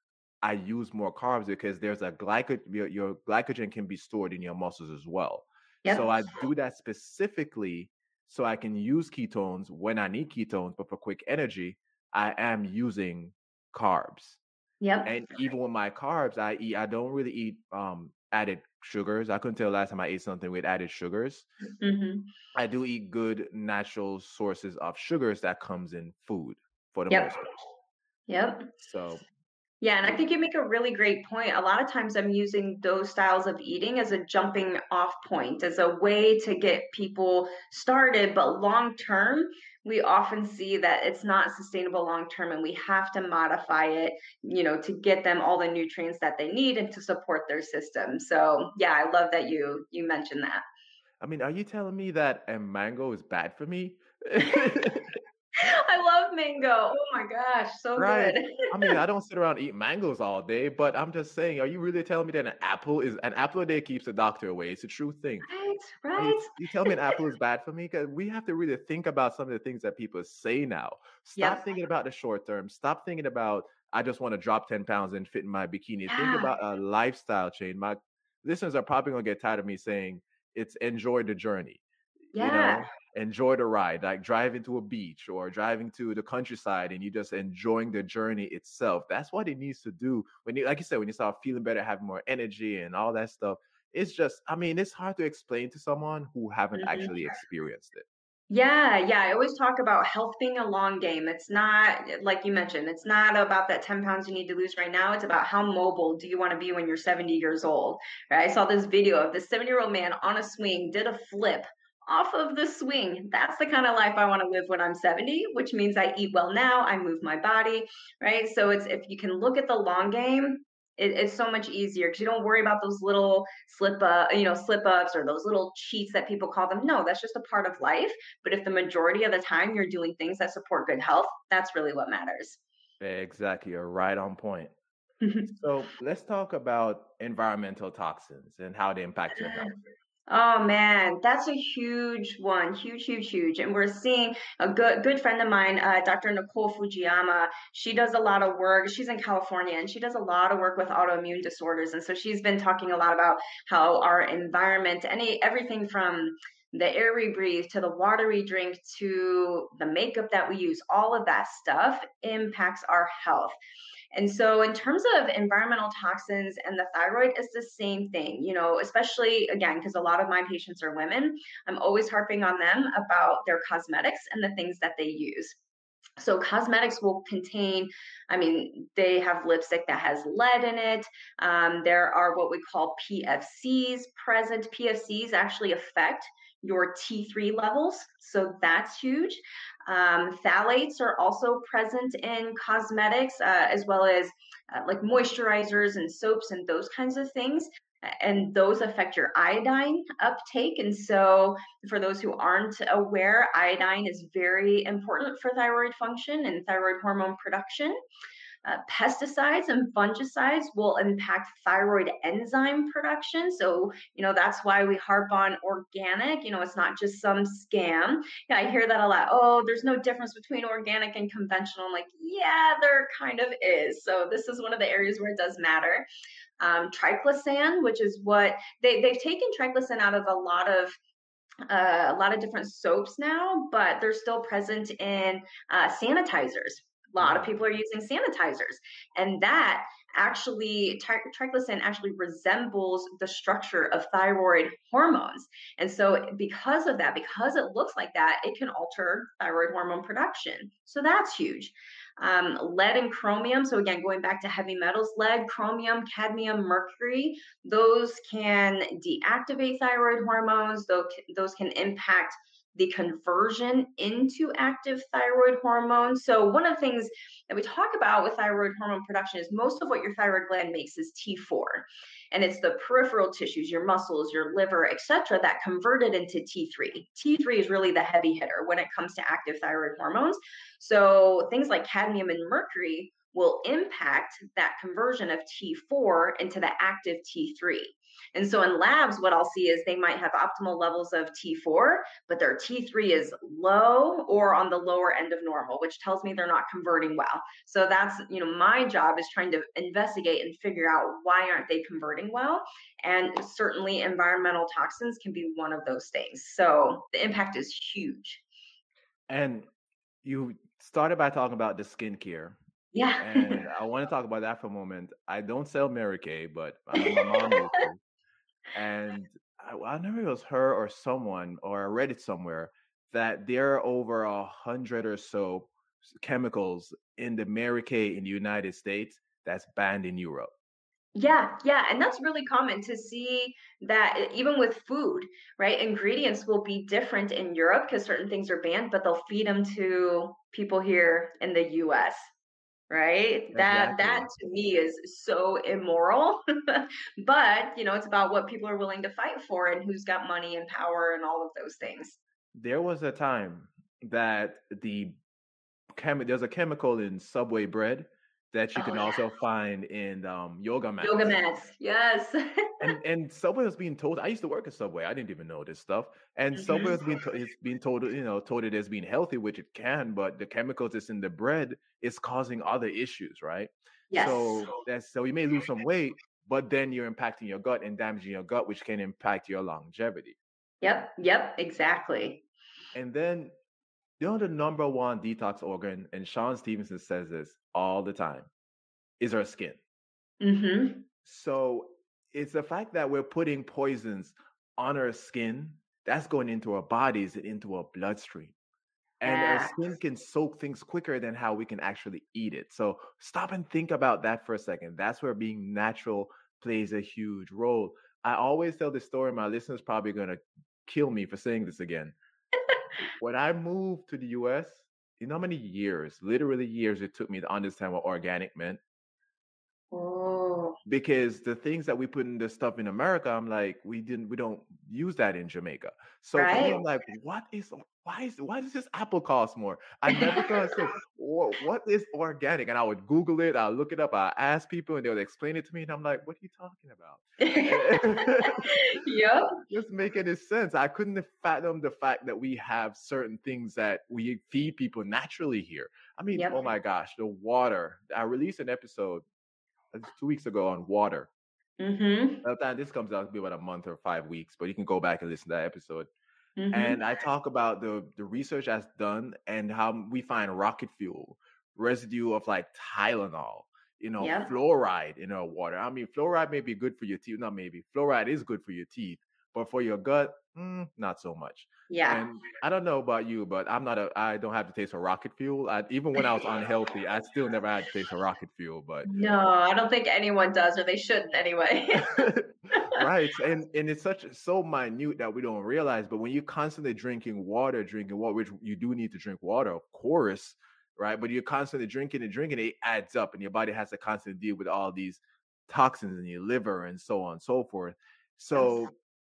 I use more carbs because there's a glycogen. Your, your glycogen can be stored in your muscles as well. Yep. So I do that specifically so I can use ketones when I need ketones, but for quick energy, I am using carbs. Yep. And even with my carbs, I eat. I don't really eat um, added sugars. I couldn't tell last time I ate something with added sugars. Mm-hmm. I do eat good natural sources of sugars that comes in food for the yep. most part. Yep. So yeah, and I think you make a really great point. A lot of times I'm using those styles of eating as a jumping off point, as a way to get people started. But long term, we often see that it's not sustainable long term and we have to modify it, you know, to get them all the nutrients that they need and to support their system. So yeah, I love that you you mentioned that. I mean, are you telling me that a mango is bad for me? Mango. Oh my gosh, so right. good. I mean, I don't sit around eat mangoes all day, but I'm just saying, are you really telling me that an apple is an apple a day keeps the doctor away? It's a true thing. Right, right. You, you tell me an apple is bad for me because we have to really think about some of the things that people say now. Stop thinking about the short term. Stop thinking about I just want to drop 10 pounds and fit in my bikini. Yeah. Think about a lifestyle change. My listeners are probably gonna get tired of me saying it's enjoy the journey. Yeah. You know, enjoy the ride, like driving to a beach or driving to the countryside and you just enjoying the journey itself. That's what it needs to do. When you, like you said, when you start feeling better, having more energy and all that stuff, it's just, I mean, it's hard to explain to someone who haven't mm-hmm. actually experienced it. Yeah, yeah. I always talk about health being a long game. It's not, like you mentioned, it's not about that 10 pounds you need to lose right now. It's about how mobile do you want to be when you're 70 years old. Right? I saw this video of this seven year old man on a swing, did a flip off of the swing. That's the kind of life I want to live when I'm 70, which means I eat well now, I move my body, right? So it's if you can look at the long game, it, it's so much easier because you don't worry about those little slip up, you know, slip ups or those little cheats that people call them. No, that's just a part of life. But if the majority of the time you're doing things that support good health, that's really what matters. Exactly. You're right on point. so let's talk about environmental toxins and how they impact your health. Oh man, that's a huge one, huge, huge, huge. And we're seeing a good good friend of mine, uh, Dr. Nicole Fujiyama. She does a lot of work. She's in California, and she does a lot of work with autoimmune disorders. And so she's been talking a lot about how our environment, any everything from the air we breathe to the water we drink to the makeup that we use, all of that stuff impacts our health. And so, in terms of environmental toxins and the thyroid, it's the same thing, you know, especially again, because a lot of my patients are women. I'm always harping on them about their cosmetics and the things that they use. So cosmetics will contain, I mean, they have lipstick that has lead in it. Um, there are what we call PFCs present. PFCs actually affect your T3 levels. So that's huge. Um, phthalates are also present in cosmetics, uh, as well as uh, like moisturizers and soaps and those kinds of things. and those affect your iodine uptake. And so, for those who aren't aware, iodine is very important for thyroid function and thyroid hormone production. Uh, pesticides and fungicides will impact thyroid enzyme production. So, you know, that's why we harp on organic. You know, it's not just some scam. Yeah, I hear that a lot. Oh, there's no difference between organic and conventional. I'm like, yeah, there kind of is. So, this is one of the areas where it does matter. Um, triclosan, which is what they, they've taken triclosan out of a lot of uh, a lot of different soaps now, but they're still present in uh, sanitizers, a lot of people are using sanitizers and that actually tri- triclosan actually resembles the structure of thyroid hormones. And so because of that because it looks like that it can alter thyroid hormone production. So that's huge. Um, lead and chromium so again going back to heavy metals lead chromium cadmium mercury those can deactivate thyroid hormones those, those can impact the conversion into active thyroid hormone. So, one of the things that we talk about with thyroid hormone production is most of what your thyroid gland makes is T4. And it's the peripheral tissues, your muscles, your liver, etc., that convert it into T3. T3 is really the heavy hitter when it comes to active thyroid hormones. So, things like cadmium and mercury will impact that conversion of T4 into the active T3. And so in labs, what I'll see is they might have optimal levels of T4, but their T3 is low or on the lower end of normal, which tells me they're not converting well. So that's, you know, my job is trying to investigate and figure out why aren't they converting well. And certainly environmental toxins can be one of those things. So the impact is huge. And you started by talking about the skincare. Yeah. and I want to talk about that for a moment. I don't sell Mary Kay, but I know my mom and I, I know it was her or someone, or I read it somewhere that there are over a hundred or so chemicals in the Kay in the United States that's banned in Europe. Yeah, yeah, and that's really common to see that even with food, right? Ingredients will be different in Europe because certain things are banned, but they'll feed them to people here in the US right that exactly. that to me is so immoral but you know it's about what people are willing to fight for and who's got money and power and all of those things there was a time that the chem there's a chemical in subway bread that you oh, can yeah. also find in um, yoga mats. Yoga mats, yes. and and Subway was being told. I used to work at Subway. I didn't even know this stuff. And mm-hmm. Subway was being to, it's being told, you know, told it as being healthy, which it can, but the chemicals that's in the bread is causing other issues, right? Yes. So that's so you may lose some weight, but then you're impacting your gut and damaging your gut, which can impact your longevity. Yep. Yep. Exactly. And then you know the number one detox organ, and Shawn Stevenson says this all the time, is our skin. Mm-hmm. So it's the fact that we're putting poisons on our skin that's going into our bodies and into our bloodstream. And yeah. our skin can soak things quicker than how we can actually eat it. So stop and think about that for a second. That's where being natural plays a huge role. I always tell this story. My listeners probably going to kill me for saying this again when I moved to the US, you know how many years, literally years, it took me to understand what organic meant? Oh. Because the things that we put in the stuff in America, I'm like, we didn't, we don't use that in Jamaica. So right? me, I'm like, what is why is why does this apple cost more? I never thought so. What, what is organic? And I would Google it, I look it up, I ask people, and they would explain it to me, and I'm like, what are you talking about? yep. Just making any sense. I couldn't fathom the fact that we have certain things that we feed people naturally here. I mean, yep. oh my gosh, the water. I released an episode two weeks ago on water. Mm-hmm. By the time this comes out, it'll be about a month or five weeks, but you can go back and listen to that episode. Mm-hmm. And I talk about the the research that's done and how we find rocket fuel, residue of like Tylenol, you know, yep. fluoride in our water. I mean, fluoride may be good for your teeth, not maybe. Fluoride is good for your teeth, but for your gut, mm, not so much. Yeah. And I don't know about you, but I'm not a. I don't have to taste of rocket fuel. I, even when I was unhealthy, I still never had to taste of rocket fuel. But no, I don't think anyone does, or they shouldn't anyway. right, and and it's such so minute that we don't realize. But when you're constantly drinking water, drinking water, which you do need to drink water, of course, right? But you're constantly drinking and drinking, it adds up, and your body has to constantly deal with all these toxins in your liver and so on and so forth. So.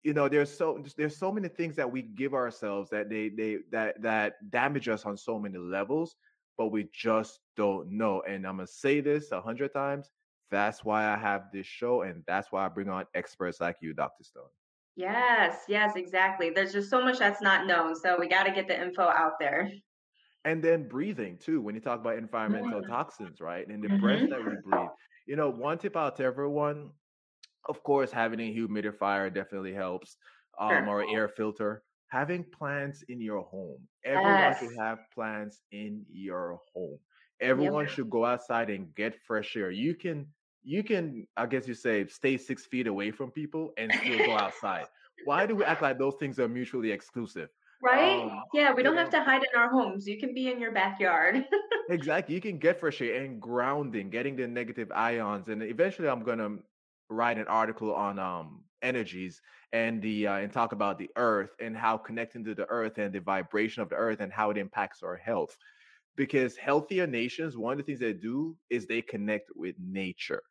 You know, there's so there's so many things that we give ourselves that they they that that damage us on so many levels, but we just don't know. And I'm gonna say this a hundred times. That's why I have this show, and that's why I bring on experts like you, Dr. Stone. Yes, yes, exactly. There's just so much that's not known, so we got to get the info out there. And then breathing too, when you talk about environmental toxins, right? And the breath mhm. that we breathe. You know, one tip out to everyone, of course, having a humidifier definitely helps, um, Sure. or air filter. Having plants in your home. Everyone Yes. should have plants in your home. Yep. Everyone should go outside and get fresh air. You can, you can, I guess you say, stay six feet away from people and still go outside. Why do we act like those things are mutually exclusive? Right? Um, Yeah, we don't have to hide in our homes. You can be in your backyard. Exactly. You can get fresh air and grounding, getting the negative ions. And eventually I'm gonna write an article on um energies and the uh, and talk about the earth and how connecting to the earth and the vibration of the earth and how it impacts our health. Because healthier nations, one of the things they do is they connect with nature.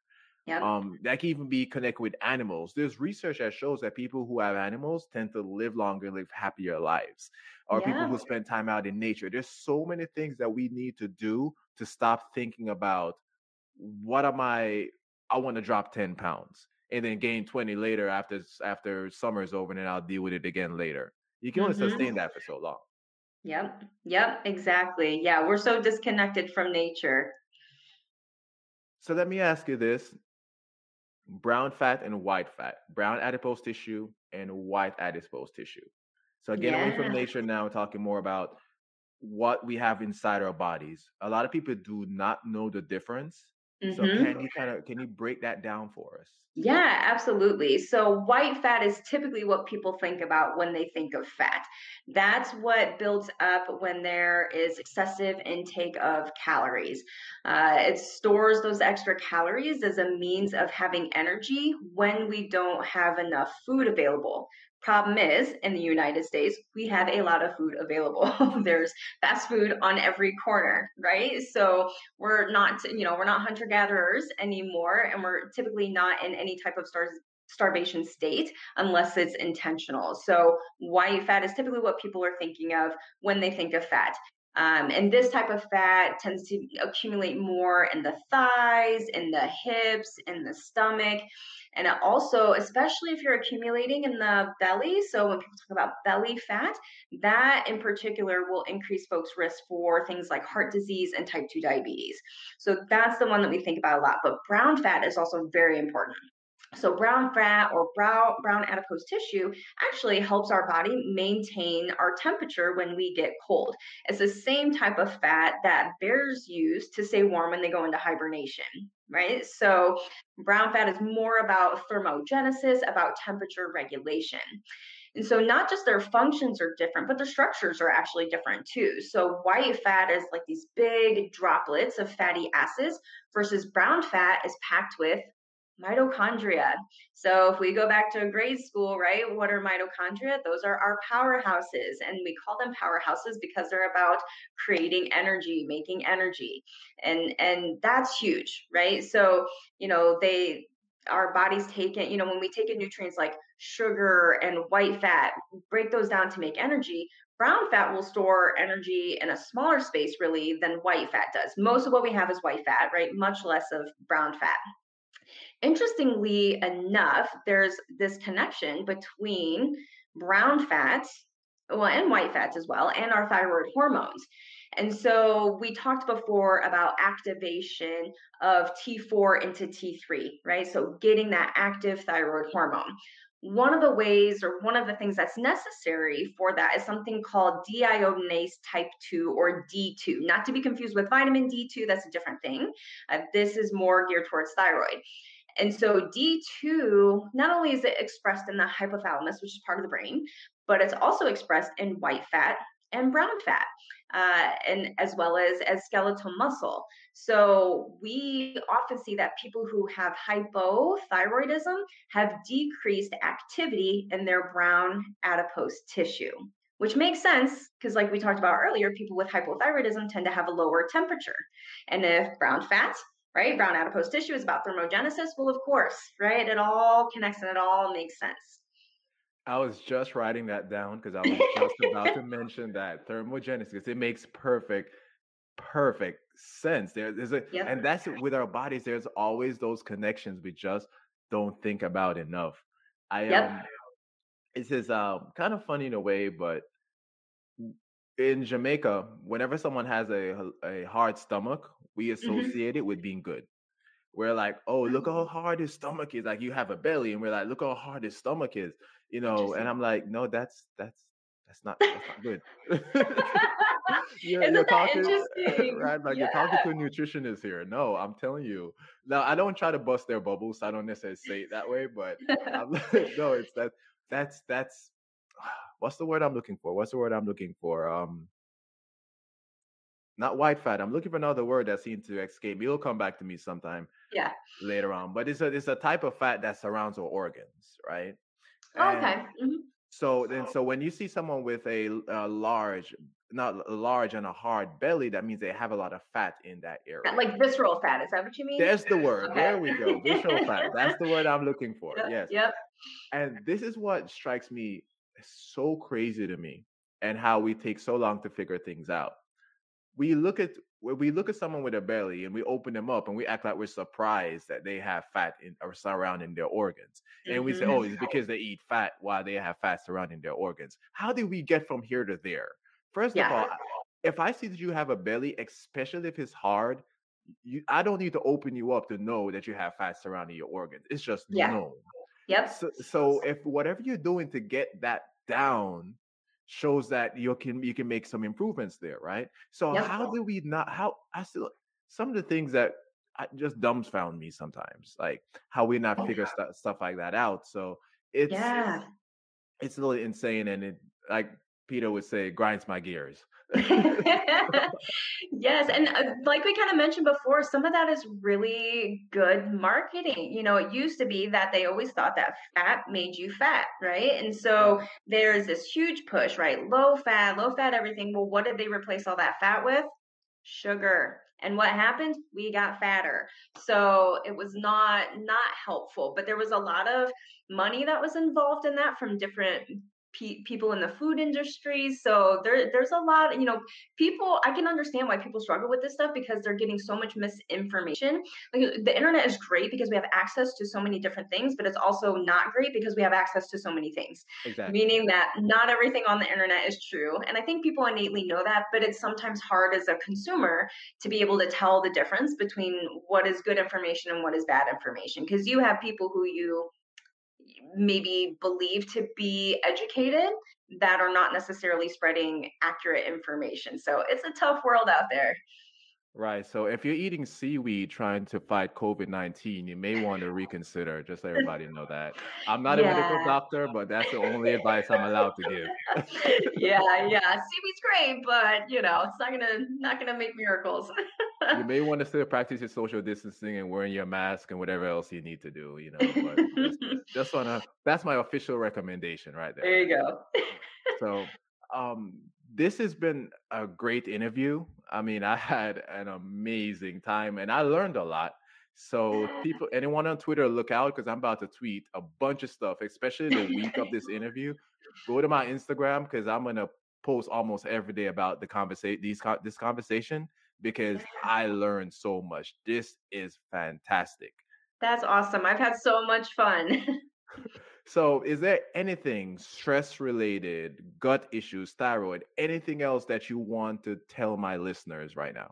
Yep. Um, that can even be connected with animals. There's research that shows that people who have animals tend to live longer, live happier lives, or people who spend time out in nature. There's so many things that we need to do to stop thinking about what am I? I want to drop 10 pounds and then gain 20 later after after summer's over, and then I'll deal with it again later. You can only sustain Mhm. that for so long. Yep. Yep, exactly. Yeah, we're so disconnected from nature. So let me ask you this brown fat and white fat, brown adipose tissue and white adipose tissue. So getting away from nature now, we're talking more about what we have inside our bodies. A lot of people do not know the difference. So Mhm. can you kind of can you break that down for us? Yeah, absolutely. So, white fat is typically what people think about when they think of fat. That's what builds up when there is excessive intake of calories. Uh, it stores those extra calories as a means of having energy when we don't have enough food available. Problem is, in the United States, we have a lot of food available. There's fast food on every corner, right? So, we're not you know we're not hunter gatherers anymore and we're typically not in any type of star- starvation state unless it's intentional so white fat is typically what people are thinking of when they think of fat um, and this type of fat tends to accumulate more in the thighs in the hips in the stomach and also especially if you're accumulating in the belly so when people talk about belly fat that in particular will increase folks' risk for things like heart disease and type 2 diabetes. So that's the one that we think about a lot. But brown fat is also very important. So brown fat or brown brown adipose tissue actually helps our body maintain our temperature when we get cold. It's the same type of fat that bears use to stay warm when they go into hibernation, right? So brown fat is more about thermogenesis, about temperature regulation. And so not just their functions are different, but their structures are actually different too. So white fat is like these big droplets of fatty acids versus brown fat is packed with mitochondria. So if we go back to grade school, right, what are mitochondria? Those are our powerhouses and we call them powerhouses because they're about creating energy, making energy. And and that's huge, right? So, you know, they our bodies take it, you know, when we take in nutrients like sugar and white fat, break those down to make energy, brown fat will store energy in a smaller space really than white fat does. Most of what we have is white fat, right? Much less of brown fat. Interestingly enough, there's this connection between brown fats, well, and white fats as well, and our thyroid hormones. And so we talked before about activation of T4 into T3, right? So getting that active thyroid hormone. One of the ways, or one of the things that's necessary for that is something called deiodinase type 2 or D2, not to be confused with vitamin D2, that's a different thing. Uh, this is more geared towards thyroid. And so D2, not only is it expressed in the hypothalamus, which is part of the brain, but it's also expressed in white fat and brown fat, uh, and as well as as skeletal muscle. So we often see that people who have hypothyroidism have decreased activity in their brown adipose tissue. Which makes sense because, like we talked about earlier, people with hypothyroidism tend to have a lower temperature. And if brown fat right? Brown adipose tissue is about thermogenesis. Well, of course, right? It all connects and it all makes sense. I was just writing that down because I was just about to mention that thermogenesis. It makes perfect, perfect sense. There, there's a, yep. and that's with our bodies. There's always those connections we just don't think about enough. I yep. um, it's is um kind of funny in a way, but in Jamaica, whenever someone has a a hard stomach, we mm-hmm. associate mm-hmm. it with being good. We're like, oh, look how hard his stomach is. Like you have a belly, and we're like, look how hard his stomach is. You know, and I'm like, no, that's that's that's not that's not good. you're, Isn't you're talking right, like yeah. you're talking to a nutritionist here. No, I'm telling you. Now I don't try to bust their bubbles. So I don't necessarily say it that way, but no, it's that that's that's what's the word I'm looking for? What's the word I'm looking for? Um, not white fat. I'm looking for another word that seems to escape me. It'll come back to me sometime. Yeah. Later on, but it's a it's a type of fat that surrounds our organs, right? Oh, okay. Mm-hmm. So then, so when you see someone with a, a large, not a large and a hard belly, that means they have a lot of fat in that area. Like visceral fat, is that what you mean? There's the word. Okay. There we go. Visceral fat. That's the word I'm looking for. Yep. Yes. Yep. And this is what strikes me so crazy to me, and how we take so long to figure things out. We look at when we look at someone with a belly and we open them up and we act like we're surprised that they have fat in, or surrounding their organs. And mm-hmm. we say, oh, it's mm-hmm. because they eat fat while they have fat surrounding their organs. How did we get from here to there? First yeah. of all, if I see that you have a belly, especially if it's hard, you, I don't need to open you up to know that you have fat surrounding your organs. It's just yeah. known. Yep. So, so if whatever you're doing to get that down shows that you can you can make some improvements there, right? So yep. how do we not how I still some of the things that I, just dumbfound me sometimes, like how we not oh, figure st- stuff like that out. So it's yeah. it's a little insane, and it like Peter would say, grinds my gears. yes. And uh, like we kind of mentioned before, some of that is really good marketing. You know, it used to be that they always thought that fat made you fat, right? And so there's this huge push, right? Low fat, low fat everything. Well, what did they replace all that fat with? Sugar. And what happened? We got fatter. So it was not not helpful, but there was a lot of money that was involved in that from different pe- people in the food industry. So there, there's a lot, you know, people, I can understand why people struggle with this stuff because they're getting so much misinformation. Like the internet is great because we have access to so many different things, but it's also not great because we have access to so many things. Exactly. Meaning that not everything on the internet is true. And I think people innately know that, but it's sometimes hard as a consumer to be able to tell the difference between what is good information and what is bad information. Because you have people who you maybe believed to be educated that are not necessarily spreading accurate information. So it's a tough world out there. Right. So if you're eating seaweed trying to fight COVID 19, you may want to reconsider, just so everybody know that. I'm not yeah. a medical doctor, but that's the only advice I'm allowed to give. yeah, yeah. Seaweed's great, but you know, it's not gonna not gonna make miracles. you may want to still practice your social distancing and wearing your mask and whatever else you need to do, you know. But just, just wanna that's my official recommendation right there. There you go. so um this has been a great interview. I mean, I had an amazing time and I learned a lot. So people, anyone on Twitter, look out because I'm about to tweet a bunch of stuff, especially the week of this interview. Go to my Instagram because I'm gonna post almost every day about the conversation, these this conversation because I learned so much. This is fantastic. That's awesome. I've had so much fun. So, is there anything stress related, gut issues, thyroid, anything else that you want to tell my listeners right now?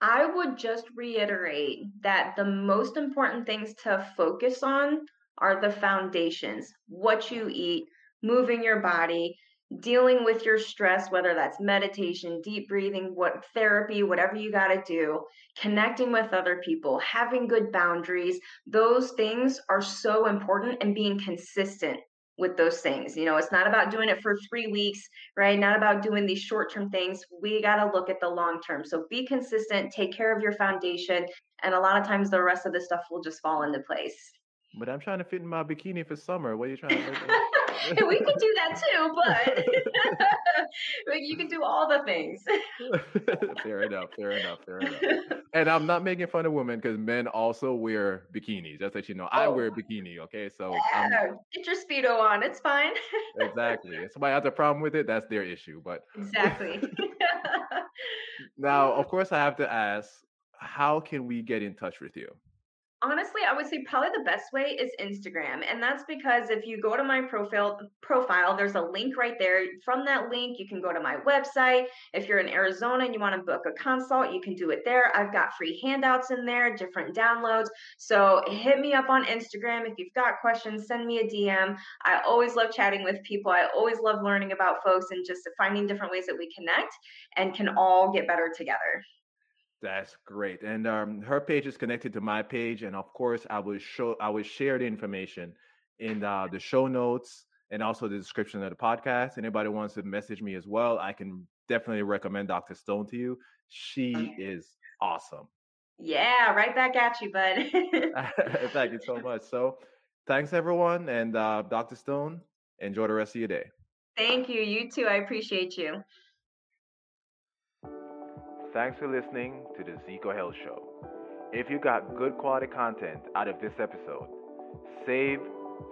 I would just reiterate that the most important things to focus on are the foundations what you eat, moving your body, dealing with your stress, whether that's meditation, deep breathing, what therapy, whatever you got to do, connecting with other people, having good boundaries, those things are so important and being consistent with those things. You know, it's not about doing it for 3 weeks, right? Not about doing these short-term things. We got to look at the long term. So be consistent, take care of your foundation, and a lot of times the rest of the stuff will just fall into place. But I'm trying to fit in my bikini for summer. What are you trying to we can do that too, but you can do all the things. fair enough, fair enough, fair enough. And I'm not making fun of women because men also wear bikinis. Just that you know, I Oh, wear a bikini. Okay, so yeah. Get your speedo on. It's fine. exactly. If somebody has a problem with it, that's their issue. But Exactly. now, of course, I have to ask, how can we get in touch with you? Honestly, I would say probably the best way is Instagram. And that's because if you go to my profile profile, there's a link right there. From that link, you can go to my website. If you're in Arizona and you want to book a consult, you can do it there. I've got free handouts in there, different downloads. So hit me up on Instagram if you've got questions, send me a DM. I always love chatting with people. I always love learning about folks and just finding different ways that we connect and can all get better together. That's great. And um, her page is connected to my page, and of course, I will show I will share the information in uh, the show notes and also the description of the podcast. Anybody wants to message me as well, I can definitely recommend Dr. Stone to you. She is awesome. Yeah, right back at you, bud. Thank you so much. So, thanks everyone, and uh, Dr. Stone, enjoy the rest of your day. Thank you. You too. I appreciate you. Thanks for listening to the Zeco Health Show. If you got good quality content out of this episode, save,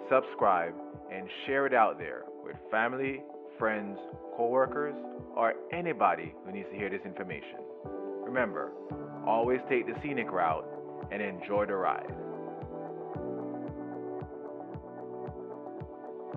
subscribe, and share it out there with family, friends, coworkers, or anybody who needs to hear this information. Remember, always take the scenic route and enjoy the ride.